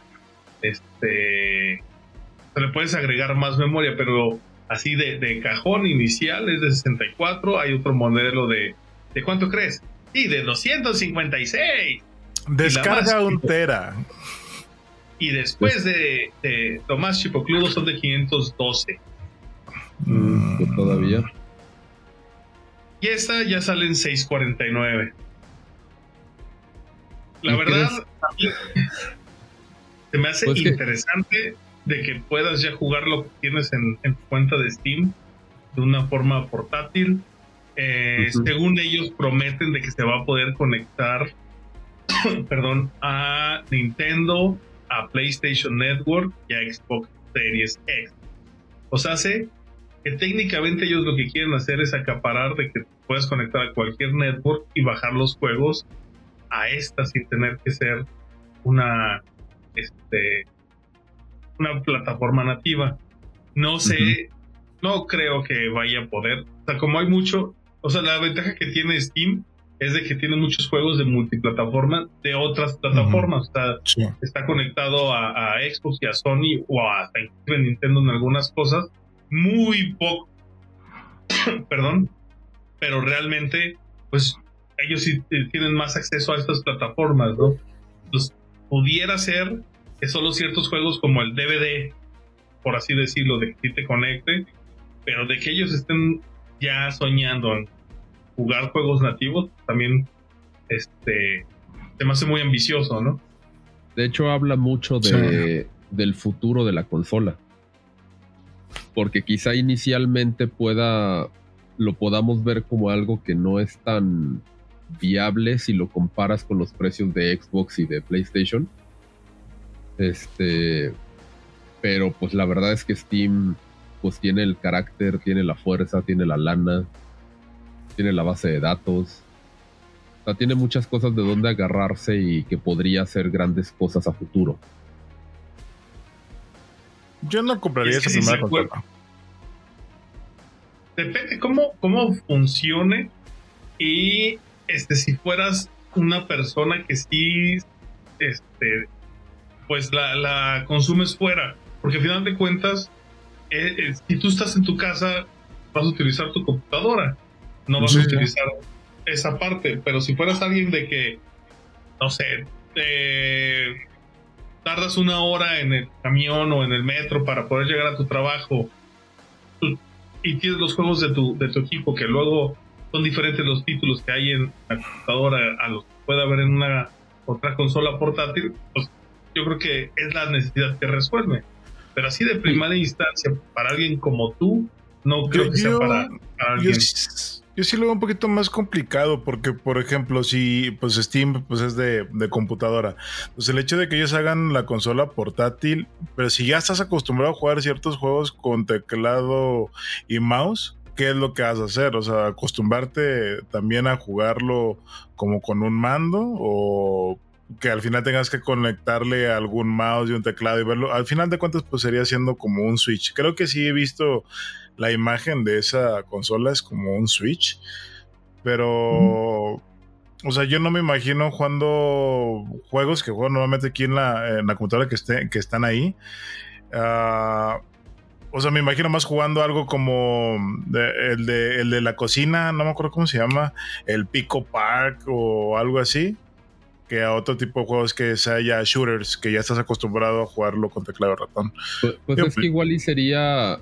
Speaker 1: este. le puedes agregar más memoria, pero así de, cajón inicial es de 64. Hay otro modelo de. ¿De cuánto crees? Sí, de 256.
Speaker 3: Descarga un tera.
Speaker 1: Y después de, de lo más chipocludo son de 512.
Speaker 2: Mm, todavía.
Speaker 1: Y esta ya sale en 649. La verdad, se me hace pues interesante de que puedas ya jugar lo que tienes en, tu cuenta de Steam de una forma portátil. Eh, según ellos prometen de que se va a poder conectar, perdón, a Nintendo, a PlayStation Network y a Xbox Series X. O sea, sé que técnicamente ellos lo que quieren hacer es acaparar de que puedas conectar a cualquier network y bajar los juegos a esta sin tener que ser una este una plataforma nativa. No sé, no creo que vaya a poder. O sea, como hay mucho, o sea, la ventaja que tiene Steam es de que tiene muchos juegos de multiplataforma de otras plataformas. Está conectado a, Xbox y a Sony o a, Nintendo en algunas cosas. Muy poco. Perdón. Pero realmente, pues ellos sí tienen más acceso a estas plataformas, ¿no? Entonces, pudiera ser que solo ciertos juegos como el DVD, por así decirlo, de que te conecte, pero de que ellos estén ya soñando en jugar juegos nativos, también este se me hace muy ambicioso, ¿no?
Speaker 2: De hecho, habla mucho de, del futuro de la consola. Porque quizá inicialmente pueda lo podamos ver como algo que no es tan viable si lo comparas con los precios de Xbox y de PlayStation. Este, pero pues la verdad es que Steam pues tiene el carácter, tiene la fuerza, tiene la lana, tiene la base de datos. O sea, tiene muchas cosas de donde agarrarse y que podría hacer grandes cosas a futuro.
Speaker 3: Yo no compraría esa primera consola.
Speaker 1: Depende cómo, cómo funcione y este, si fueras una persona que sí, este, pues la, consumes fuera, porque al final de cuentas, eh, eh, si tú estás en tu casa, vas a utilizar tu computadora, no vas a utilizar esa parte, pero si fueras alguien de que, no sé, tardas una hora en el camión o en el metro para poder llegar a tu trabajo y tienes los juegos de tu, de tu equipo que luego son diferentes los títulos que hay en la computadora a los que puede haber en una otra consola portátil, pues yo creo que es la necesidad que resuelve. Pero así de primera instancia, para alguien como tú, no creo que sea para, alguien.
Speaker 3: Yo, sí lo veo un poquito más complicado porque, por ejemplo, si pues Steam pues es de, de, computadora, pues el hecho de que ellos hagan la consola portátil, pero si ya estás acostumbrado a jugar ciertos juegos con teclado y mouse, qué es lo que vas a hacer, o sea, acostumbrarte también a jugarlo como con un mando o que al final tengas que conectarle algún mouse y un teclado y verlo. Al final de cuentas, pues sería siendo como un Switch. Creo que sí he visto la imagen de esa consola, es como un Switch. Pero, o sea, yo no me imagino jugando juegos que juego normalmente aquí en la, computadora que, esté, que están ahí. Uh, o sea, me imagino más jugando algo como el, de, el de la cocina, no me acuerdo cómo se llama, el Pico Park o algo así, que a otro tipo de juegos que sea ya shooters, que ya estás acostumbrado a jugarlo con teclado ratón.
Speaker 2: Pues, pues es que igual y sería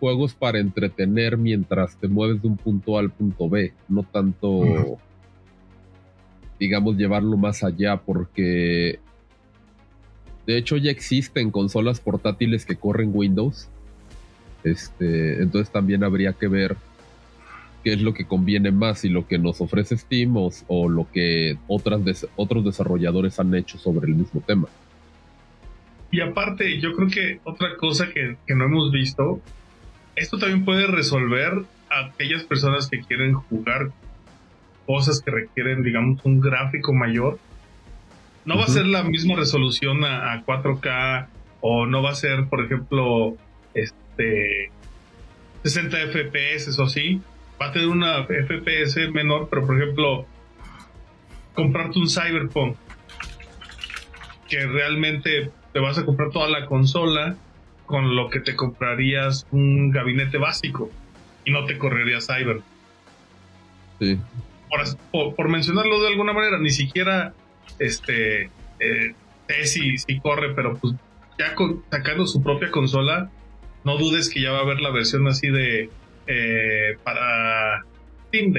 Speaker 2: juegos para entretener mientras te mueves de un punto A al punto B, no tanto, digamos, llevarlo más allá, porque de hecho ya existen consolas portátiles que corren Windows este, entonces también habría que ver qué es lo que conviene más, si lo que nos ofrece Steam o, lo que otras otros desarrolladores han hecho sobre el mismo tema.
Speaker 1: Y aparte, yo creo que otra cosa que, que no hemos visto, esto también puede resolver a aquellas personas que quieren jugar cosas que requieren, digamos, un gráfico mayor. No va a ser la misma resolución a, a, 4K o no va a ser, por ejemplo, este, 60 FPS o así, va a tener una FPS menor, pero por ejemplo, comprarte un Cyberpunk, que realmente te vas a comprar toda la consola con lo que te comprarías un gabinete básico y no te correría Cyber.
Speaker 2: Sí.
Speaker 1: Por, mencionarlo de alguna manera, ni siquiera este eh, si, si corre, pero pues ya sacando su propia consola, no dudes que ya va a haber la versión así de eh, para Steam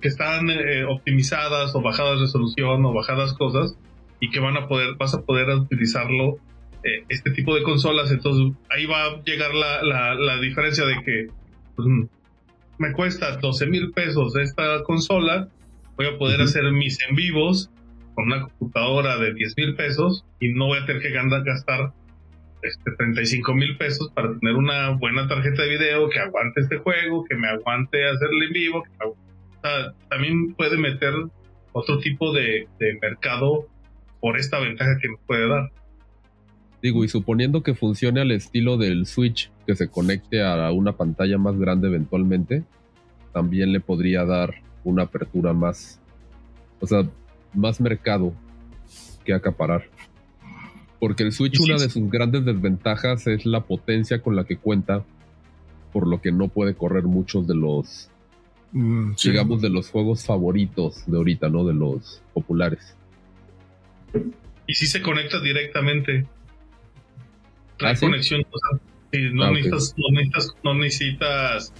Speaker 1: que están eh, optimizadas o bajadas resolución o bajadas cosas y que van a poder vas a poder utilizarlo eh, este tipo de consolas. Entonces ahí va a llegar la, la, diferencia de que pues, me cuesta 12 mil pesos esta consola voy a poder hacer mis en vivos con una computadora de 10 mil pesos y no voy a tener que gastar este, 35 mil pesos para tener una buena tarjeta de video que aguante este juego, que me aguante hacerle en vivo. también puede meter otro tipo de, mercado por esta ventaja que nos puede dar.
Speaker 2: Digo, y suponiendo que funcione al estilo del Switch, que se conecte a una pantalla más grande eventualmente, también le podría dar una apertura más, o sea, más mercado que acaparar. Porque el Switch, una de sus grandes desventajas es la potencia con la que cuenta, por lo que no puede correr muchos de los,
Speaker 3: Mm, sí.
Speaker 2: digamos, de los juegos favoritos de ahorita, ¿no? De los populares.
Speaker 1: Y si se conecta directamente. Trae
Speaker 2: ¿Ah, sí?
Speaker 1: conexión. o sea, no,
Speaker 2: Ah,
Speaker 1: necesitas, no necesitas, no necesitas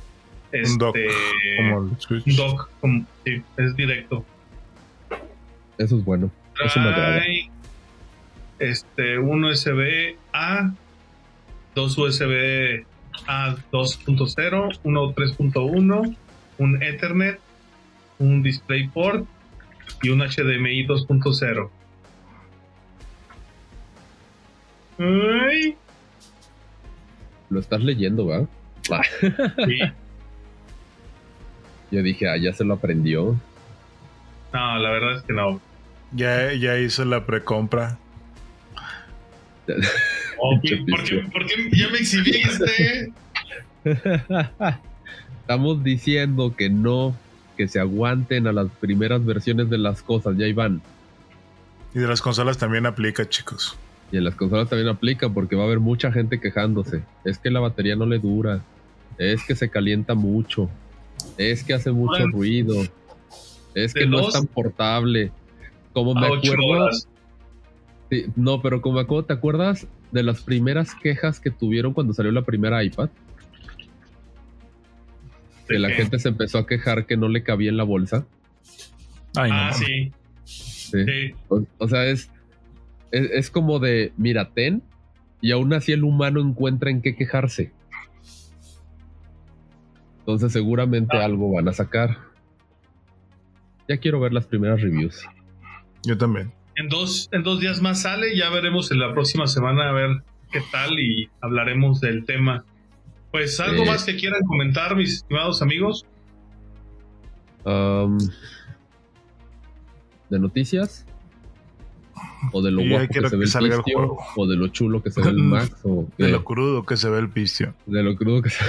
Speaker 3: Un dock,
Speaker 1: este,
Speaker 3: Como el Switch.
Speaker 1: un dock, como- sí, es directo.
Speaker 2: Eso es bueno. Eso me agrada.
Speaker 1: Este, un USB A, dos USB A 2.0, uno 3.1, un Ethernet, un DisplayPort y un HDMI 2.0. Ay,
Speaker 2: Lo estás leyendo, ¿va? Ah,
Speaker 1: sí.
Speaker 2: yo dije, ah, ya se lo aprendió.
Speaker 1: No, la verdad es que no.
Speaker 3: Ya, ya hizo la precompra.
Speaker 1: ¿por, qué,
Speaker 2: pisto.
Speaker 1: por qué ya me exhibiste?
Speaker 2: Estamos diciendo que no, que se aguanten a las primeras versiones de las cosas, ya iban.
Speaker 3: Y de las consolas también aplica, chicos.
Speaker 2: Y en las consolas también aplica porque va a haber mucha gente quejándose. Es que la batería no le dura. Es que se calienta mucho. Es que hace mucho
Speaker 1: Bueno,
Speaker 2: ruido. Es que no es tan portable. Como me acuerdo.
Speaker 1: horas.
Speaker 2: Sí, no, pero como acuerdo, ¿te acuerdas de las primeras quejas que tuvieron cuando salió la primera iPad? Que
Speaker 1: ¿De
Speaker 2: la
Speaker 1: qué?
Speaker 2: gente se empezó a quejar que no le cabía en la bolsa.
Speaker 3: Ay, no.
Speaker 1: Ah, sí.
Speaker 2: Sí.
Speaker 1: sí.
Speaker 2: O, o sea, es, es, es como de, mira, ten, y aún así el humano encuentra en qué quejarse. Entonces seguramente
Speaker 1: Ah.
Speaker 2: algo van a sacar. Ya quiero ver las primeras reviews.
Speaker 3: Yo también.
Speaker 1: En dos, en dos días más sale, ya veremos en la próxima semana a ver qué tal y hablaremos del tema. Pues algo
Speaker 2: Eh.
Speaker 1: más que quieran comentar, mis estimados amigos.
Speaker 2: Um, ¿De noticias? ¿O de lo guapo que se ve
Speaker 3: que
Speaker 2: el pistio?
Speaker 3: juego.
Speaker 2: ¿O de lo chulo que se ve el Max? ¿O
Speaker 3: De lo crudo que se ve el pistio.
Speaker 2: de lo crudo que se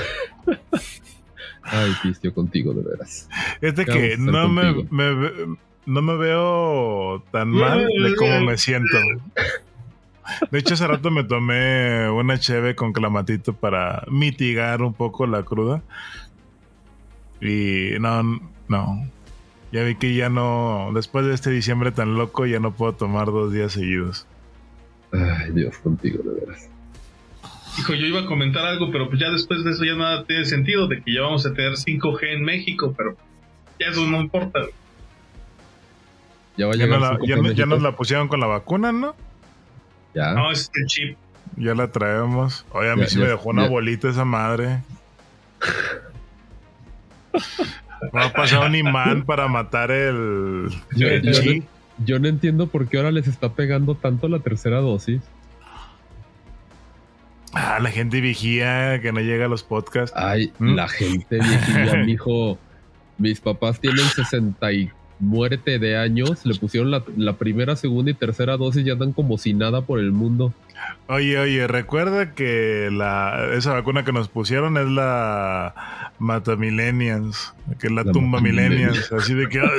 Speaker 2: Ay, pistio contigo, de veras.
Speaker 3: Este
Speaker 2: Ya
Speaker 3: que no me, me ve- no me veo tan mal de cómo me siento. De hecho, hace rato me tomé una cheve con clamatito para mitigar un poco la cruda. Y no, no. Ya vi que ya no, después de este diciembre tan loco, ya no puedo tomar dos días seguidos.
Speaker 2: Ay, Dios, contigo, de veras.
Speaker 1: Hijo, yo iba a comentar algo, pero pues ya después de eso ya nada tiene sentido, de que ya vamos a tener 5G en México, pero ya eso no importa.
Speaker 2: Ya va a
Speaker 3: Ya,
Speaker 2: llegar
Speaker 3: no la-
Speaker 2: 5G
Speaker 3: ya no- ya
Speaker 2: México.
Speaker 3: nos la pusieron con la vacuna, ¿no?
Speaker 2: Ya.
Speaker 1: No, es el chip.
Speaker 3: Ya la traemos. Oye, a mí
Speaker 2: Ya-
Speaker 3: sí
Speaker 2: ya-
Speaker 3: me dejó una
Speaker 2: ya.
Speaker 3: bolita esa madre. Me ha pasado un imán para matar el,
Speaker 2: Yo-
Speaker 3: el
Speaker 2: yo
Speaker 3: chi.
Speaker 2: Yo no entiendo por qué ahora les está pegando tanto la tercera dosis.
Speaker 3: Ah, la gente vigía que no llega a los podcasts.
Speaker 2: Ay,
Speaker 3: ¿Mm?
Speaker 2: la gente viejilla, mijo. Mis papás tienen 60 y muerte de años. Le pusieron la, la primera, segunda y tercera dosis y andan como si nada por el mundo.
Speaker 3: Oye, oye, recuerda que la, esa vacuna que nos pusieron es la Matamillennials, que es la,
Speaker 2: La
Speaker 3: tumba millennials. Así de que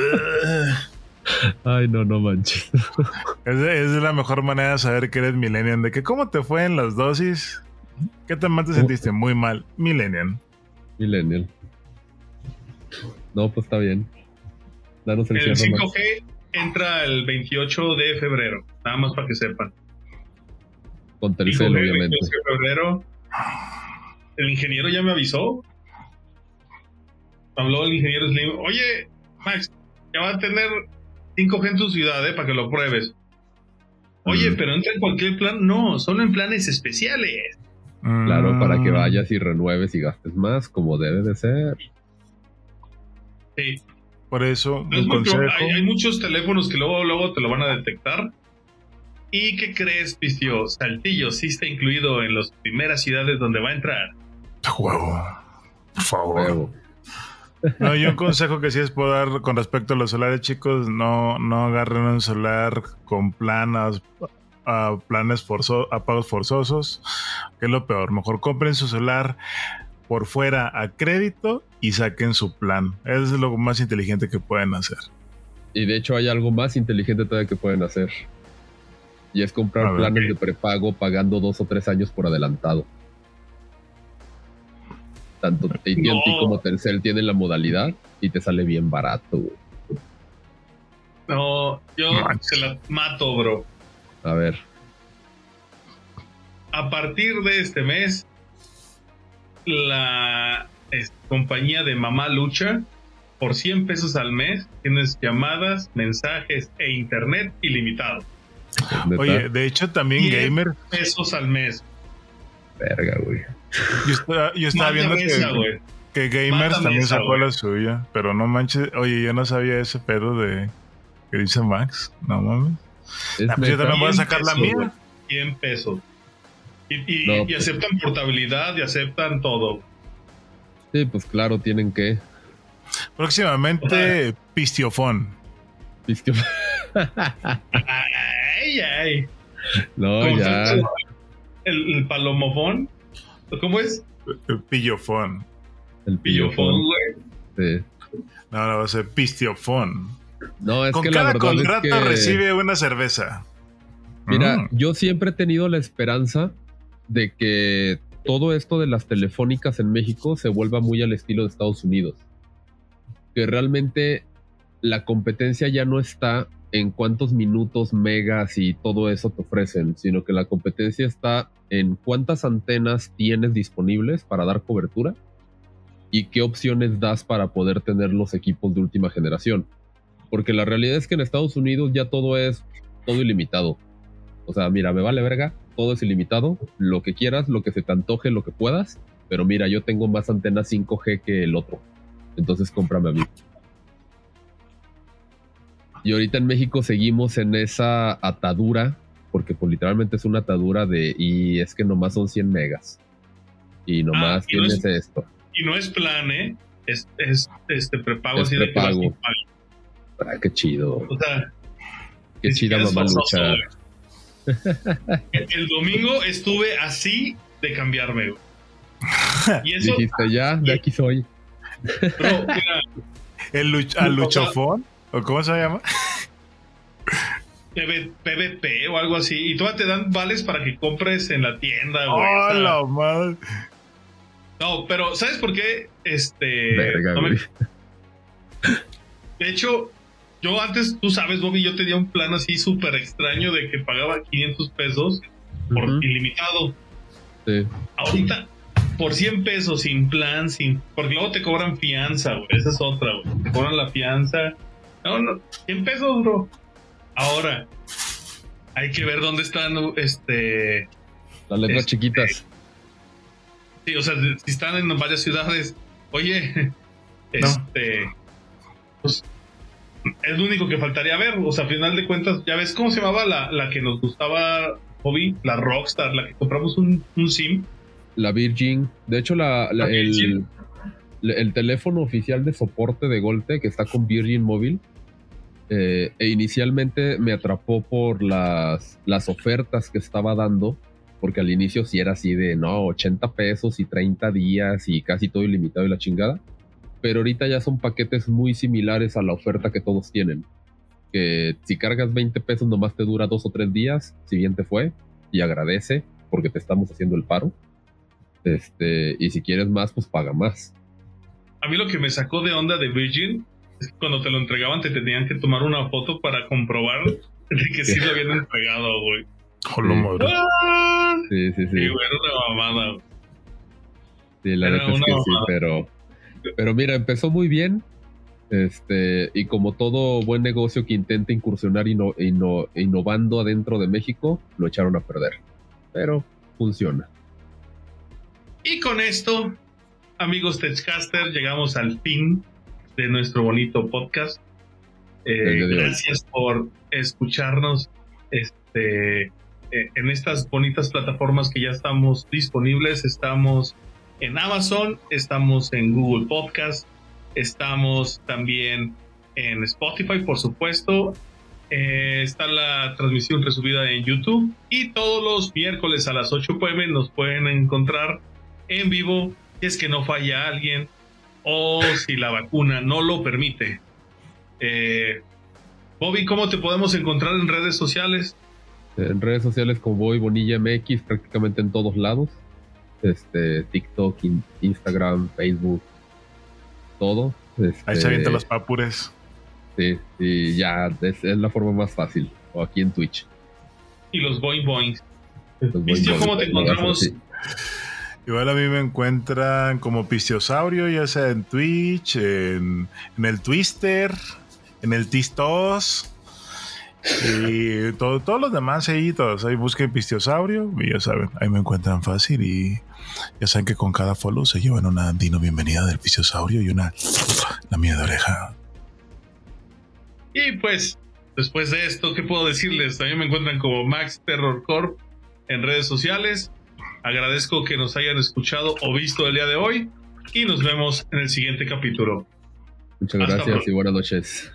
Speaker 2: Ay, no, no manches.
Speaker 3: es, es la mejor manera de saber que eres millennial. De que cómo te fue en las dosis. ¿Qué tan mal te sentiste? Muy mal. Millennial.
Speaker 2: Millennial. No, pues está bien. Danos el
Speaker 1: El
Speaker 2: cierre, Max.
Speaker 1: 5G entra el 28 de febrero, nada más para que sepan.
Speaker 2: Con Telcel,
Speaker 1: 5G,
Speaker 2: obviamente.
Speaker 1: 28 de febrero. El ingeniero ya me avisó. Habló el ingeniero Slim. Oye, Max, ya va a tener 5G en tu ciudad, ¿eh? Para que lo pruebes. Oye,
Speaker 2: Mm.
Speaker 1: pero entra en cualquier plan. No, solo en planes especiales.
Speaker 2: Claro, para que
Speaker 3: Mm.
Speaker 2: vayas y renueves y gastes más, como debe de ser.
Speaker 1: Sí.
Speaker 3: Por eso,
Speaker 1: Es
Speaker 3: un
Speaker 1: muy pro-
Speaker 3: consejo.
Speaker 1: hay, hay muchos teléfonos que luego, luego te lo van a detectar. ¿Y qué crees, Pistio? Saltillo sí está incluido en las primeras ciudades donde va a entrar.
Speaker 3: Huevo. Por favor. No, yo un consejo que sí les puedo dar con respecto a los celulares, chicos, no, no agarren un celular con planas, a planes forzosos, a pagos forzosos, que es lo peor. Mejor compren su celular por fuera a crédito y saquen su plan. Eso es lo más inteligente que pueden hacer.
Speaker 2: Y de hecho hay algo más inteligente todavía que pueden hacer. Y es comprar planes de prepago pagando dos o tres años por adelantado. Tanto AT&T como Telcel tienen la modalidad y te sale bien barato.
Speaker 1: No, yo se la mato, bro.
Speaker 2: A ver.
Speaker 1: A partir de este mes, la compañía de Mamá Lucha, por 100 pesos al mes, tienes llamadas, mensajes e internet ilimitado.
Speaker 3: Oye, de hecho también Gamer.
Speaker 1: pesos al mes.
Speaker 2: Verga, güey.
Speaker 3: Yo estaba, viendo que, que, Gamers también sacó la suya, pero no manches. Oye, yo no sabía ese pedo de que dice Max. No mames. Ah, pues yo también voy a sacar la mía.
Speaker 1: 100 pesos. Y, pues. aceptan portabilidad y aceptan todo.
Speaker 2: Sí, pues claro, tienen que.
Speaker 3: Próximamente, Pistiofón.
Speaker 2: Pistiofón.
Speaker 1: ay, ay.
Speaker 2: No, ya.
Speaker 1: El, palomofón. ¿Cómo es?
Speaker 3: El pillofón.
Speaker 1: El pillofón, güey.
Speaker 2: Sí.
Speaker 3: No, no, va a ser pistiofón.
Speaker 2: No, es
Speaker 3: Con
Speaker 2: que
Speaker 3: cada
Speaker 2: la
Speaker 3: contrato recibe una cerveza.
Speaker 2: Mira, mm. yo siempre he tenido la esperanza de que todo esto de las telefónicas en México se vuelva muy al estilo de Estados Unidos. Que realmente la competencia ya no está en cuántos minutos, megas y todo eso te ofrecen, sino que la competencia está en cuántas antenas tienes disponibles para dar cobertura y qué opciones das para poder tener los equipos de última generación. Porque la realidad es que en Estados Unidos ya todo es todo ilimitado. O sea, mira, me vale verga, todo es ilimitado, lo que quieras, lo que se te antoje, lo que puedas, pero mira, yo tengo más antenas 5G que el otro. Entonces cómprame a mí. Y ahorita en México seguimos en esa atadura, porque pues, literalmente es una atadura de, y es que nomás son 100 megas. Y nomás ah, tienes esto.
Speaker 1: Y no es plan, ¿eh? Es, este prepago
Speaker 2: es prepago. Ah, qué chido.
Speaker 1: O sea,
Speaker 2: qué chida mamá lucha.
Speaker 1: El domingo estuve así de cambiarme.
Speaker 2: Y eso, Dijiste ya, de aquí soy.
Speaker 3: Bro, ¿El luchofón? ¿O cómo se llama?
Speaker 1: PVP o algo así. Y todavía te dan vales para que compres en la tienda, güey.
Speaker 3: ¡Oh, la madre!
Speaker 1: No, pero ¿sabes por qué? Este. De hecho, yo antes, tú sabes, Bobby, yo tenía un plan así súper extraño de que pagaba 500 pesos por ilimitado.
Speaker 2: Sí.
Speaker 1: Ahorita, por 100 pesos, sin plan, sin. Porque luego te cobran fianza, güey. Esa es otra, güey. Te cobran la fianza. No, no, 100 pesos, bro. Ahora, hay que ver dónde están, este.
Speaker 2: Las letras este, chiquitas.
Speaker 1: Sí, o sea, si están en varias ciudades. Oye, este. Pues es lo único que faltaría ver. O sea, a final de cuentas, ya ves cómo se llamaba la, la que nos gustaba, Hobby, la Rockstar, la que compramos un, un SIM.
Speaker 2: La Virgin. De hecho, la, el, el, teléfono oficial de soporte de Golte que está con Virgin Móvil. Eh, e inicialmente me atrapó por las, las ofertas que estaba dando, porque al inicio sí era así de, no, 80 pesos y 30 días y casi todo ilimitado y la chingada pero ahorita ya son paquetes muy similares a la oferta que todos tienen. Que si cargas 20 pesos nomás te dura dos o tres días, si bien te fue, y agradece porque te estamos haciendo el paro. Este, y si quieres más, pues paga más.
Speaker 1: A mí lo que me sacó de onda de Virgin es que cuando te lo entregaban te tenían que tomar una foto para comprobar de que sí lo habían entregado, güey.
Speaker 2: Sí, sí, sí.
Speaker 1: Y bueno, una mamada.
Speaker 2: Sí, la verdad es que sí, pero pero mira, empezó muy bien. Este, y como todo buen negocio que intenta incursionar innovando adentro de México, lo echaron a perder. Pero funciona.
Speaker 1: Y con esto, amigos Techcaster, llegamos al fin de nuestro bonito podcast. Eh, gracias por escucharnos este, eh, en estas bonitas plataformas que ya estamos disponibles. Estamos en Amazon, estamos en Google Podcast, estamos también en Spotify, por supuesto. Eh, está la transmisión resubida en YouTube y todos los miércoles a las 8 pm nos pueden encontrar en vivo si es que no falla alguien o si la vacuna no lo permite. Eh, Bobby, ¿cómo te podemos encontrar en redes sociales?
Speaker 2: En redes sociales como Bobby Bonilla MX, prácticamente en todos lados. Este, TikTok, Instagram, Facebook, todo.
Speaker 3: Ahí se avientan los papures.
Speaker 2: Sí, sí, ya es, la forma más fácil. O aquí en Twitch.
Speaker 1: Y los boing boings. ¿cómo te encontramos?
Speaker 3: Igual a mí me encuentran como Pistiosaurio, ya sea en Twitch, en, el Twister, en el Tistos. Y todo, todos los demás ahí, todos ahí busquen Pistiosaurio y ya saben, ahí me encuentran fácil y ya saben que con cada follow se llevan una Dino bienvenida del Pistiosaurio y una la mía de oreja.
Speaker 1: Y pues, después de esto, ¿qué puedo decirles? También me encuentran como Max Terror Corp en redes sociales. Agradezco que nos hayan escuchado o visto el día de hoy y nos vemos en el siguiente capítulo.
Speaker 2: Muchas gracias y buenas noches.